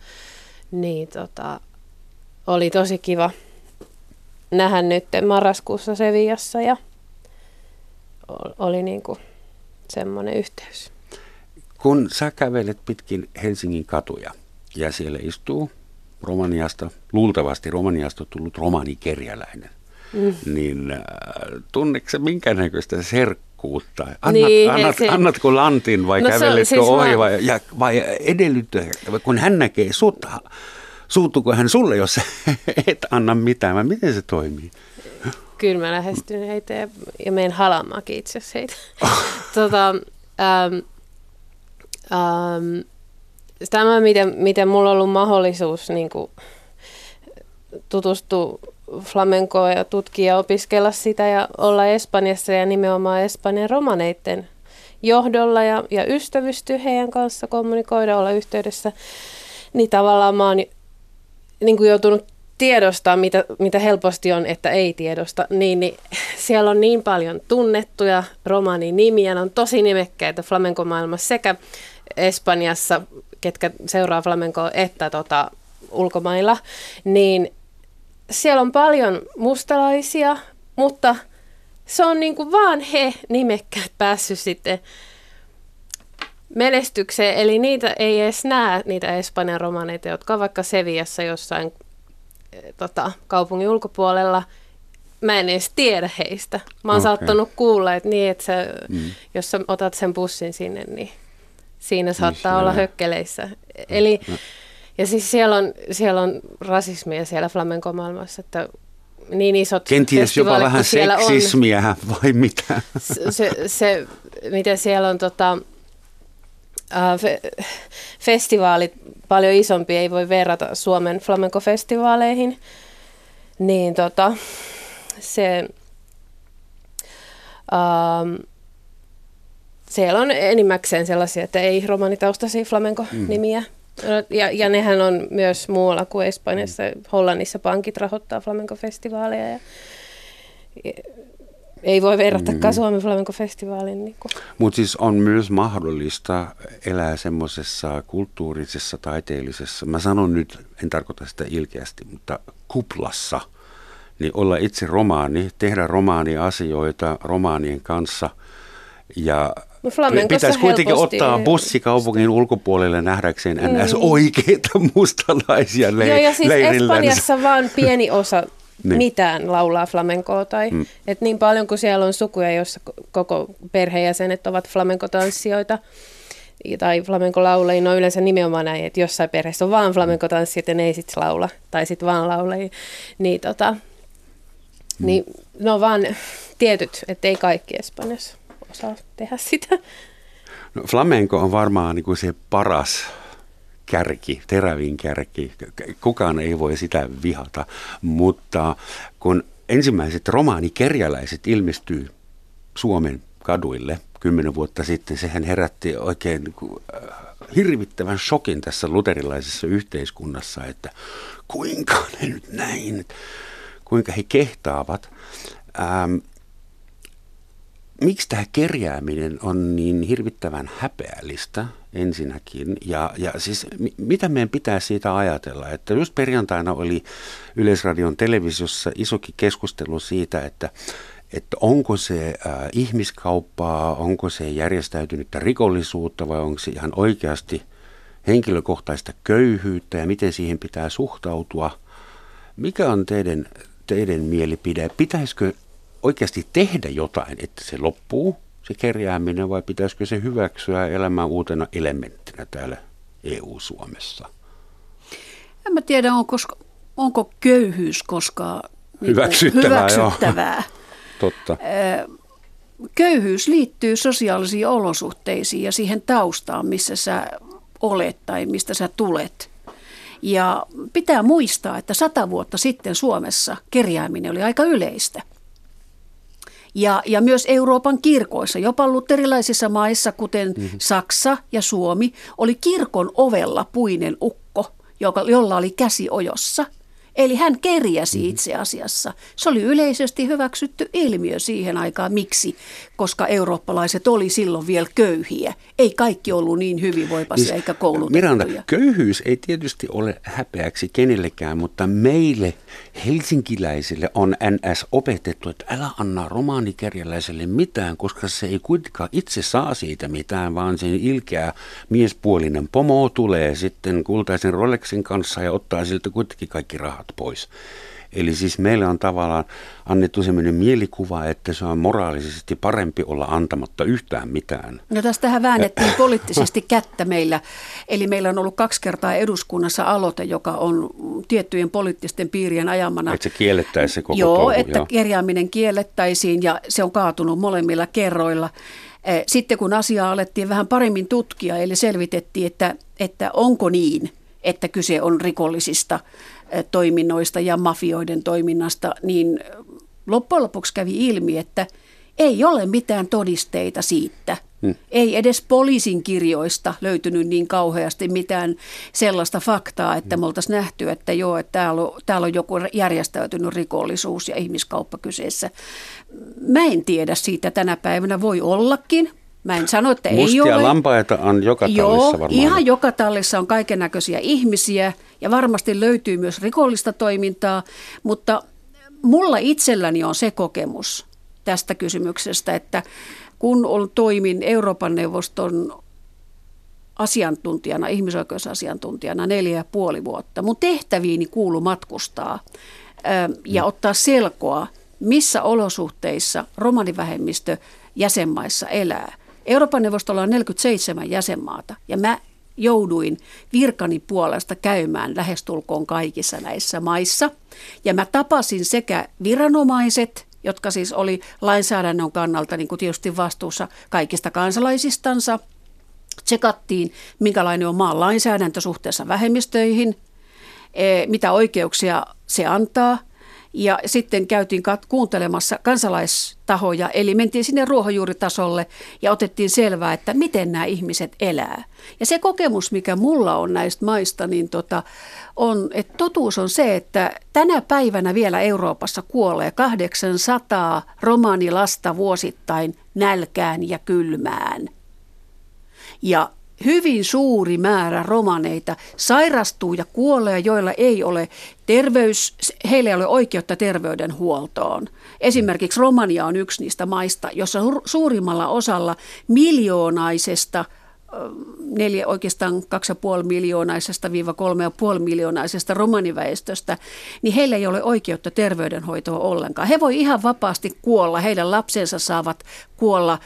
S4: niin tota, oli tosi kiva nähdä nyt marraskuussa Sevillassa ja oli niin kuin semmoinen yhteys.
S3: Kun sä kävelet pitkin Helsingin katuja ja siellä istuu Romaniasta, luultavasti Romaniasta tullut romanikerjäläinen, mm. niin äh, tunneeko minkä näköistä serkkuutta? Annat, niin, annat, se... Annatko lantin vai no, käveletkö siis ohi mä... vai, ja, vai edellyttää, kun hän näkee sut, suuttuuko hän sulle, jos et anna mitään, vai miten se toimii?
S4: Kyllä mä lähestyn heitä ja, ja menen halamaankin itse asiassa heitä. tota, tämä, miten, miten mulla on ollut mahdollisuus niin kuin, tutustua flamenkoa ja tutkia ja opiskella sitä ja olla Espanjassa ja nimenomaan Espanjan romaneiden johdolla ja, ja ystävystyä heidän kanssa, kommunikoida, olla yhteydessä, niin tavallaan mä oon niin kuin joutunut tiedostaa, mitä, mitä helposti on, että ei tiedosta, niin, niin siellä on niin paljon tunnettuja romaninimiä, ne on tosi nimekkäitä flamenkomaailmassa sekä Espanjassa, ketkä seuraa flamenkoa, että tota, ulkomailla, niin siellä on paljon mustalaisia, mutta se on niin kuin vaan he nimekkäät päässyt sitten menestykseen, eli niitä ei edes näe, niitä Espanjan romaneita, jotka on vaikka Seviassa jossain tota, kaupungin ulkopuolella. Mä en edes tiedä heistä. Mä oon okay. saattanut kuulla, että, niin, että sä, mm. jos sä otat sen bussin sinne, niin siinä niin saattaa Missä olla hökkeleissä. Eli, no. Ja siis siellä on, siellä on rasismia siellä flamenco-maailmassa, että niin isot
S3: Kenties jopa vähän seksismiä on, vai mitä?
S4: Se, se, miten siellä on tota, fe, festivaalit paljon isompi, ei voi verrata Suomen flamenco-festivaaleihin, niin tota, se, Um, siellä on enimmäkseen sellaisia, että ei romanitaustaisia flamenco-nimiä. Mm. Ja, ja nehän on myös muualla kuin Espanjassa. Hollannissa pankit rahoittaa flamenco-festivaaleja. Ja, ei voi verratakaan mm. Suomen flamenco-festivaalin. Niin
S3: Mutta siis on myös mahdollista elää semmoisessa kulttuurisessa, taiteellisessa, mä sanon nyt, en tarkoita sitä ilkeästi, mutta kuplassa, niin olla itse romaani, tehdä romaaniasioita romaanien kanssa ja No Pitäisi kuitenkin ottaa bussi kaupungin ulkopuolelle nähdäkseen mm. ns. oikeita mustalaisia le- Joo,
S4: ja siis Espanjassa vaan pieni osa niin. mitään laulaa flamenkoa. Tai, mm. et niin paljon kuin siellä on sukuja, joissa koko perheenjäsenet ovat flamenkotanssijoita tai flamenco-laulajia, no yleensä nimenomaan näin, että jossain perheessä on vaan flamenco-tanssijat ja ne ei sitten laula, tai sitten vaan laulajia, niin, tota, mm. niin no vaan tietyt, että ei kaikki Espanjassa osaa tehdä sitä.
S3: No, flamenco on varmaan niin kuin se paras kärki, terävin kärki. Kukaan ei voi sitä vihata, mutta kun ensimmäiset romaanikerjäläiset ilmestyy Suomen kaduille kymmenen vuotta sitten, sehän herätti oikein äh, hirvittävän shokin tässä luterilaisessa yhteiskunnassa, että kuinka ne nyt näin, kuinka he kehtaavat. Ähm, miksi tämä kerjääminen on niin hirvittävän häpeällistä ensinnäkin? Ja, ja siis mitä meidän pitää siitä ajatella? Että just perjantaina oli Yleisradion televisiossa isokin keskustelu siitä, että että onko se äh, ihmiskauppaa, onko se järjestäytynyttä rikollisuutta vai onko se ihan oikeasti henkilökohtaista köyhyyttä ja miten siihen pitää suhtautua. Mikä on teidän, teidän mielipide? Pitäisikö oikeasti tehdä jotain, että se loppuu, se kerjääminen, vai pitäisikö se hyväksyä elämään uutena elementtinä täällä EU-Suomessa?
S5: En mä tiedä, onko, onko köyhyys koskaan
S3: niin hyväksyttävää.
S5: hyväksyttävää.
S3: Totta.
S5: Köyhyys liittyy sosiaalisiin olosuhteisiin ja siihen taustaan, missä sä olet tai mistä sä tulet. Ja pitää muistaa, että sata vuotta sitten Suomessa kerjääminen oli aika yleistä ja, ja myös Euroopan kirkoissa, jopa luterilaisissa maissa, kuten mm-hmm. Saksa ja Suomi, oli kirkon ovella puinen ukko, joka, jolla oli käsi ojossa – Eli hän kerjäsi mm-hmm. itse asiassa. Se oli yleisesti hyväksytty ilmiö siihen aikaan. Miksi? Koska eurooppalaiset oli silloin vielä köyhiä. Ei kaikki ollut niin hyvinvoipaisia niin, eikä koulutettuja.
S3: Miranda, köyhyys ei tietysti ole häpeäksi kenellekään, mutta meille helsinkiläisille on NS opetettu, että älä anna romaanikerjäläiselle mitään, koska se ei kuitenkaan itse saa siitä mitään, vaan sen ilkeä miespuolinen pomo tulee sitten kultaisen Rolexin kanssa ja ottaa siltä kuitenkin kaikki rahat pois. Eli siis meille on tavallaan annettu sellainen mielikuva, että se on moraalisesti parempi olla antamatta yhtään mitään.
S5: No tästähän väännettiin poliittisesti kättä meillä. Eli meillä on ollut kaksi kertaa eduskunnassa aloite, joka on tiettyjen poliittisten piirien ajamana.
S3: Että se kiellettäisiin se koko
S5: Joo,
S3: touhu,
S5: että joo. kerjääminen kiellettäisiin ja se on kaatunut molemmilla kerroilla. Eh, sitten kun asiaa alettiin vähän paremmin tutkia, eli selvitettiin, että, että onko niin, että kyse on rikollisista toiminnoista ja mafioiden toiminnasta, niin loppujen lopuksi kävi ilmi, että ei ole mitään todisteita siitä. Hmm. Ei edes poliisin kirjoista löytynyt niin kauheasti mitään sellaista faktaa, että me oltaisiin nähty, että joo, että täällä on, täällä on joku järjestäytynyt rikollisuus ja ihmiskauppa kyseessä. Mä en tiedä siitä tänä päivänä, voi ollakin, Mä en sano, että
S3: Mustia
S5: ei ole.
S3: lampaita on joka tallissa Joo, varmaan.
S5: ihan joka tallissa on kaiken näköisiä ihmisiä ja varmasti löytyy myös rikollista toimintaa, mutta mulla itselläni on se kokemus tästä kysymyksestä, että kun toimin Euroopan neuvoston asiantuntijana, ihmisoikeusasiantuntijana neljä ja puoli vuotta, mun tehtäviini kuulu matkustaa ja mm. ottaa selkoa, missä olosuhteissa romanivähemmistö jäsenmaissa elää. Euroopan neuvostolla on 47 jäsenmaata ja mä jouduin virkani puolesta käymään lähestulkoon kaikissa näissä maissa. Ja mä tapasin sekä viranomaiset, jotka siis oli lainsäädännön kannalta niin kuin tietysti vastuussa kaikista kansalaisistansa. Tsekattiin, minkälainen on maan lainsäädäntö suhteessa vähemmistöihin, e, mitä oikeuksia se antaa. Ja sitten käytiin kuuntelemassa kansalaistahoja, eli mentiin sinne ruohonjuuritasolle ja otettiin selvää, että miten nämä ihmiset elää. Ja se kokemus, mikä mulla on näistä maista, niin tota, on, että totuus on se, että tänä päivänä vielä Euroopassa kuolee 800 romaanilasta vuosittain nälkään ja kylmään. Ja hyvin suuri määrä romaneita sairastuu ja kuolee, joilla ei ole terveys, heillä ei ole oikeutta terveydenhuoltoon. Esimerkiksi Romania on yksi niistä maista, jossa suurimmalla osalla miljoonaisesta – neljä, oikeastaan 2,5 miljoonaisesta viiva 3,5 miljoonaisesta romaniväestöstä, niin heillä ei ole oikeutta terveydenhoitoa ollenkaan. He voi ihan vapaasti kuolla, heidän lapsensa saavat kuolla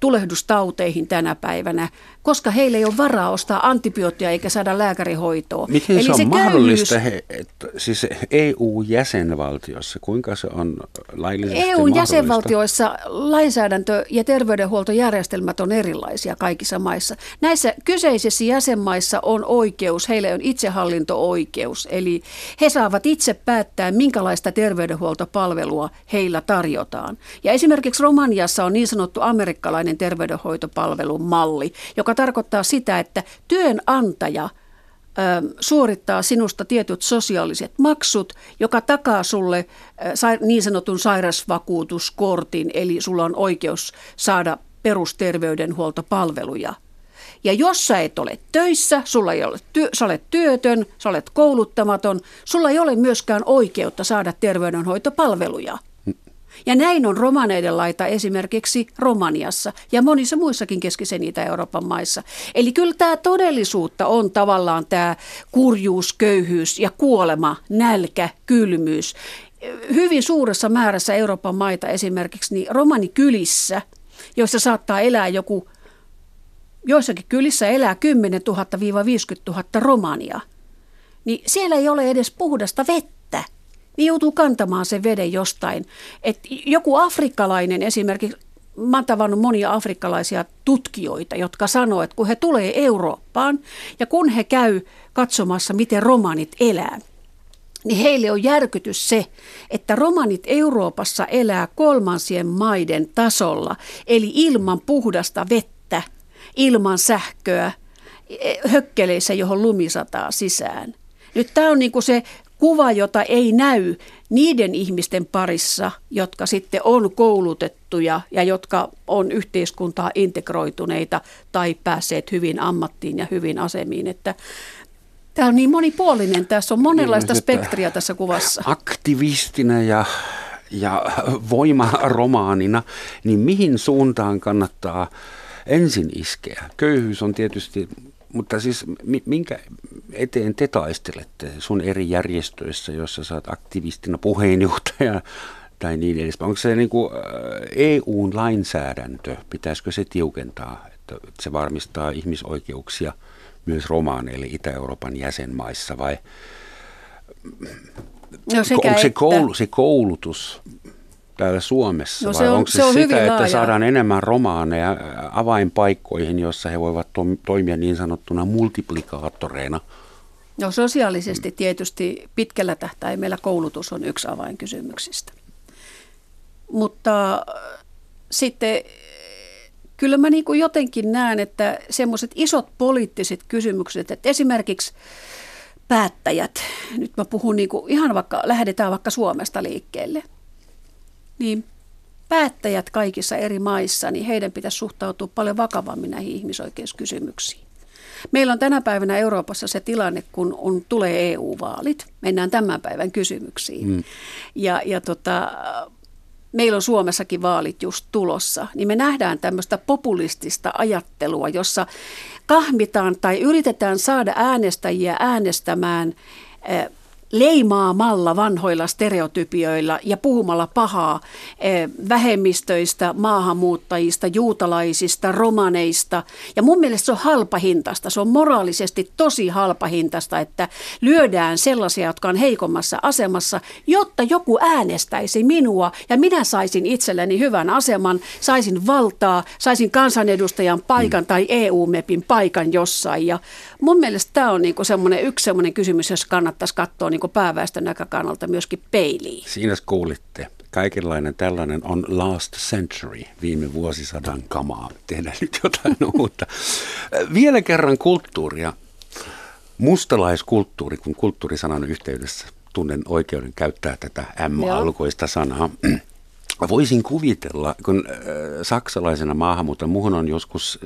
S5: tulehdustauteihin tänä päivänä, koska heillä ei ole varaa ostaa antibioottia eikä saada lääkärihoitoa.
S3: Miten Eli se on se mahdollista, he, että siis EU-jäsenvaltiossa, kuinka se on laillisesti
S5: EU-jäsenvaltioissa lainsäädäntö ja terveydenhuoltojärjestelmät on erilaisia kaikissa maissa. Näissä kyseisissä jäsenmaissa on oikeus, heillä on itsehallinto-oikeus, eli he saavat itse päättää, minkälaista terveydenhuoltopalvelua heillä tarjotaan. Ja esimerkiksi Romaniassa on niin sanottu amerikkalainen terveydenhoitopalvelun malli, joka tarkoittaa sitä, että työnantaja suorittaa sinusta tietyt sosiaaliset maksut, joka takaa sulle niin sanotun sairasvakuutuskortin, eli sulla on oikeus saada perusterveydenhuoltopalveluja. Ja jos sä et ole töissä, sulla ei ole työ, sä olet työtön, sä olet kouluttamaton, sulla ei ole myöskään oikeutta saada terveydenhoitopalveluja. Ja näin on romaneiden laita esimerkiksi Romaniassa ja monissa muissakin keskisen Itä-Euroopan maissa. Eli kyllä tämä todellisuutta on tavallaan tämä kurjuus, köyhyys ja kuolema, nälkä, kylmyys. Hyvin suuressa määrässä Euroopan maita esimerkiksi niin romanikylissä, joissa saattaa elää joku, joissakin kylissä elää 10 000-50 000 romania, niin siellä ei ole edes puhdasta vettä. Niin joutuu kantamaan sen veden jostain. Et joku afrikkalainen esimerkiksi, mä oon tavannut monia afrikkalaisia tutkijoita, jotka sanoo, että kun he tulee Eurooppaan ja kun he käy katsomassa, miten romanit elää, niin heille on järkytys se, että romanit Euroopassa elää kolmansien maiden tasolla, eli ilman puhdasta vettä, ilman sähköä, e, hökkeleissä, johon lumi sataa sisään. Nyt tämä on niinku se kuva, jota ei näy niiden ihmisten parissa, jotka sitten on koulutettuja ja jotka on yhteiskuntaa integroituneita tai päässeet hyvin ammattiin ja hyvin asemiin. Että Tämä on niin monipuolinen, tässä on monenlaista niin, spektriä tässä kuvassa.
S3: Aktivistina ja, ja voimaromaanina, niin mihin suuntaan kannattaa ensin iskeä? Köyhyys on tietysti mutta siis minkä eteen te taistelette sun eri järjestöissä, joissa sä oot aktivistina puheenjohtaja tai niin edespäin? Onko se niin kuin EU-lainsäädäntö, pitäisikö se tiukentaa, että se varmistaa ihmisoikeuksia myös romaaneille Itä-Euroopan jäsenmaissa vai
S5: no sekä
S3: onko se, koulu, se koulutus täällä Suomessa? No se vai on, onko se, se on sitä, että saadaan enemmän romaaneja avainpaikkoihin, jossa he voivat to- toimia niin sanottuna multiplikaattoreina?
S5: No sosiaalisesti tietysti pitkällä tähtäimellä koulutus on yksi avainkysymyksistä. Mutta äh, sitten kyllä mä niin kuin jotenkin näen, että semmoiset isot poliittiset kysymykset, että esimerkiksi päättäjät, nyt mä puhun niin kuin ihan vaikka, lähdetään vaikka Suomesta liikkeelle – niin päättäjät kaikissa eri maissa, niin heidän pitäisi suhtautua paljon vakavammin näihin ihmisoikeuskysymyksiin. Meillä on tänä päivänä Euroopassa se tilanne, kun on, tulee EU-vaalit. Mennään tämän päivän kysymyksiin. Mm. Ja, ja tota, meillä on Suomessakin vaalit just tulossa, niin me nähdään tämmöistä populistista ajattelua, jossa kahmitaan tai yritetään saada äänestäjiä äänestämään eh, leimaamalla vanhoilla stereotypioilla ja puhumalla pahaa eh, vähemmistöistä, maahanmuuttajista, juutalaisista, romaneista. Ja mun mielestä se on halpahintaista, se on moraalisesti tosi halpahintaista, että lyödään sellaisia, jotka on heikommassa asemassa, jotta joku äänestäisi minua ja minä saisin itselleni hyvän aseman, saisin valtaa, saisin kansanedustajan paikan mm. tai EU-mepin paikan jossain. Ja mun mielestä tämä on niinku semmoinen, yksi semmoinen kysymys, jos kannattaisi katsoa niinku niin pääväestön näkökannalta myöskin peiliin.
S3: Siinä kuulitte. Kaikenlainen tällainen on last century, viime vuosisadan kamaa. Tehdään nyt jotain uutta. Vielä kerran kulttuuria. Mustalaiskulttuuri, kun kulttuurisanan yhteydessä tunnen oikeuden käyttää tätä M-alkoista sanaa. Voisin kuvitella, kun äh, saksalaisena maahanmuuttajana muuhun on joskus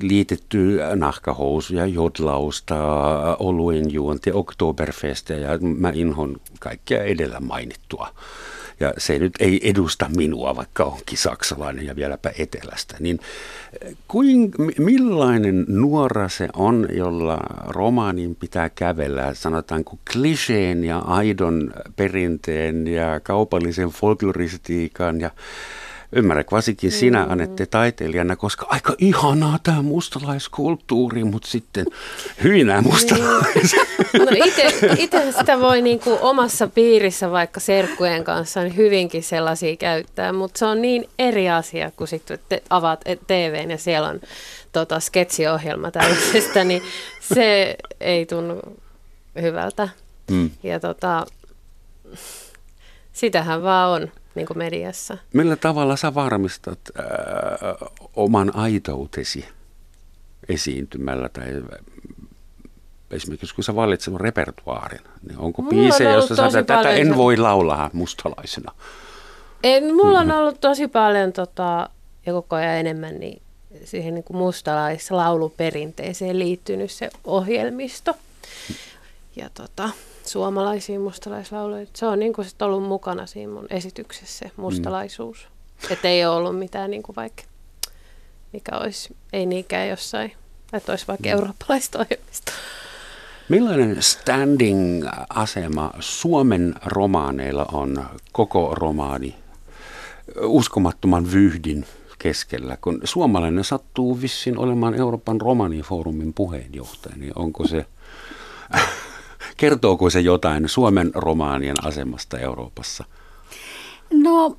S3: liitetty nahkahousuja, jodlausta, oluen juonti, oktoberfestia ja mä inhon kaikkea edellä mainittua ja se nyt ei edusta minua, vaikka onkin saksalainen ja vieläpä etelästä, niin eh, kuin, millainen nuora se on, jolla romaanin pitää kävellä, sanotaanko kliseen ja aidon perinteen ja kaupallisen folkloristiikan ja Ymmärrän, varsinkin mm. sinä Anette taiteilijana, koska aika ihanaa tämä mustalaiskulttuuri, mutta sitten hyvinä mustalaiset.
S4: No itse sitä voi niinku omassa piirissä vaikka serkkujen kanssa niin hyvinkin sellaisia käyttää, mutta se on niin eri asia, kun sitten te avaat TVn ja siellä on tota, sketsiohjelma tällaisesta, niin se ei tunnu hyvältä. Mm. Ja tota, sitähän vaan on niin kuin mediassa.
S3: Millä tavalla sä varmistat äh, oman aitoutesi esiintymällä tai esimerkiksi kun sä valitset repertuaarin, niin onko biisejä, josta sä tätä en voi laulaa mustalaisena?
S4: En, mulla on ollut tosi paljon tota, ja koko ajan enemmän niin siihen niin kuin mustalaislauluperinteeseen liittynyt se ohjelmisto. Ja tota, suomalaisiin mustalaislauluja. Se on niin kuin sit ollut mukana siinä mun esityksessä, se mustalaisuus. Mm. Että ei ole ollut mitään niin kuin vaikka, mikä olisi, ei niinkään jossain, että olisi vaikka mm. eurooppalaista ohjelmista.
S3: Millainen standing-asema Suomen romaaneilla on koko romaani uskomattoman vyhdin keskellä, kun suomalainen sattuu vissiin olemaan Euroopan romanifoorumin puheenjohtaja, niin onko se Kertooko se jotain Suomen romaanien asemasta Euroopassa?
S5: No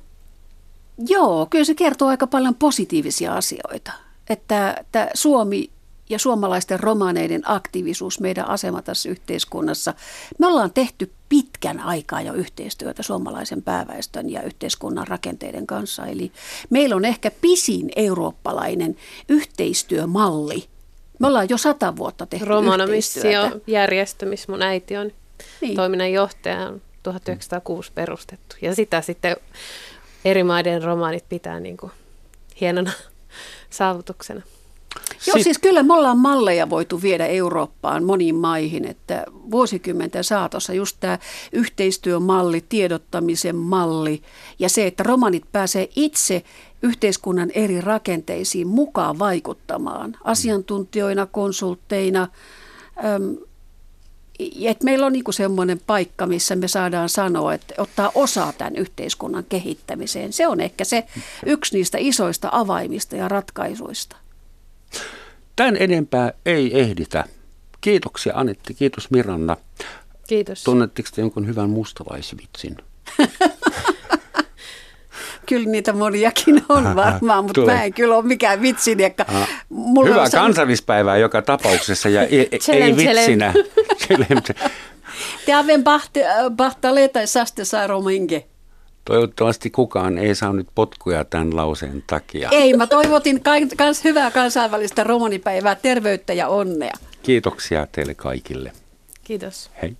S5: joo, kyllä se kertoo aika paljon positiivisia asioita. Että, että Suomi ja suomalaisten romaaneiden aktiivisuus, meidän asema tässä yhteiskunnassa. Me ollaan tehty pitkän aikaa jo yhteistyötä suomalaisen pääväestön ja yhteiskunnan rakenteiden kanssa. Eli meillä on ehkä pisin eurooppalainen yhteistyömalli me ollaan jo sata vuotta tehty Romana Missio
S4: järjestö, missä mun äiti on niin. toiminnanjohtaja, on 1906 perustettu. Ja sitä sitten eri maiden romaanit pitää niin kuin hienona saavutuksena.
S5: Joo, siis kyllä me ollaan malleja voitu viedä Eurooppaan moniin maihin, että vuosikymmenten saatossa just tämä yhteistyömalli, tiedottamisen malli ja se, että romanit pääsee itse yhteiskunnan eri rakenteisiin mukaan vaikuttamaan asiantuntijoina, konsultteina. että meillä on niinku semmoinen paikka, missä me saadaan sanoa, että ottaa osaa tämän yhteiskunnan kehittämiseen. Se on ehkä se yksi niistä isoista avaimista ja ratkaisuista.
S3: Tämän enempää ei ehditä. Kiitoksia Anetti, kiitos Miranna.
S4: Kiitos.
S3: Tunnetteko te jonkun hyvän mustalaisvitsin?
S5: kyllä niitä moniakin on varmaan, mutta mä en kyllä ole mikään vitsiniekka.
S3: Mulla Hyvää on kansallispäivää joka tapauksessa ja ei, ei vitsinä.
S5: Te aven bahta leta saste sarominge.
S3: Toivottavasti kukaan ei saa nyt potkuja tämän lauseen takia.
S5: Ei, mä toivotin myös hyvää kansainvälistä romanipäivää, terveyttä ja onnea.
S3: Kiitoksia teille kaikille.
S4: Kiitos.
S3: Hei.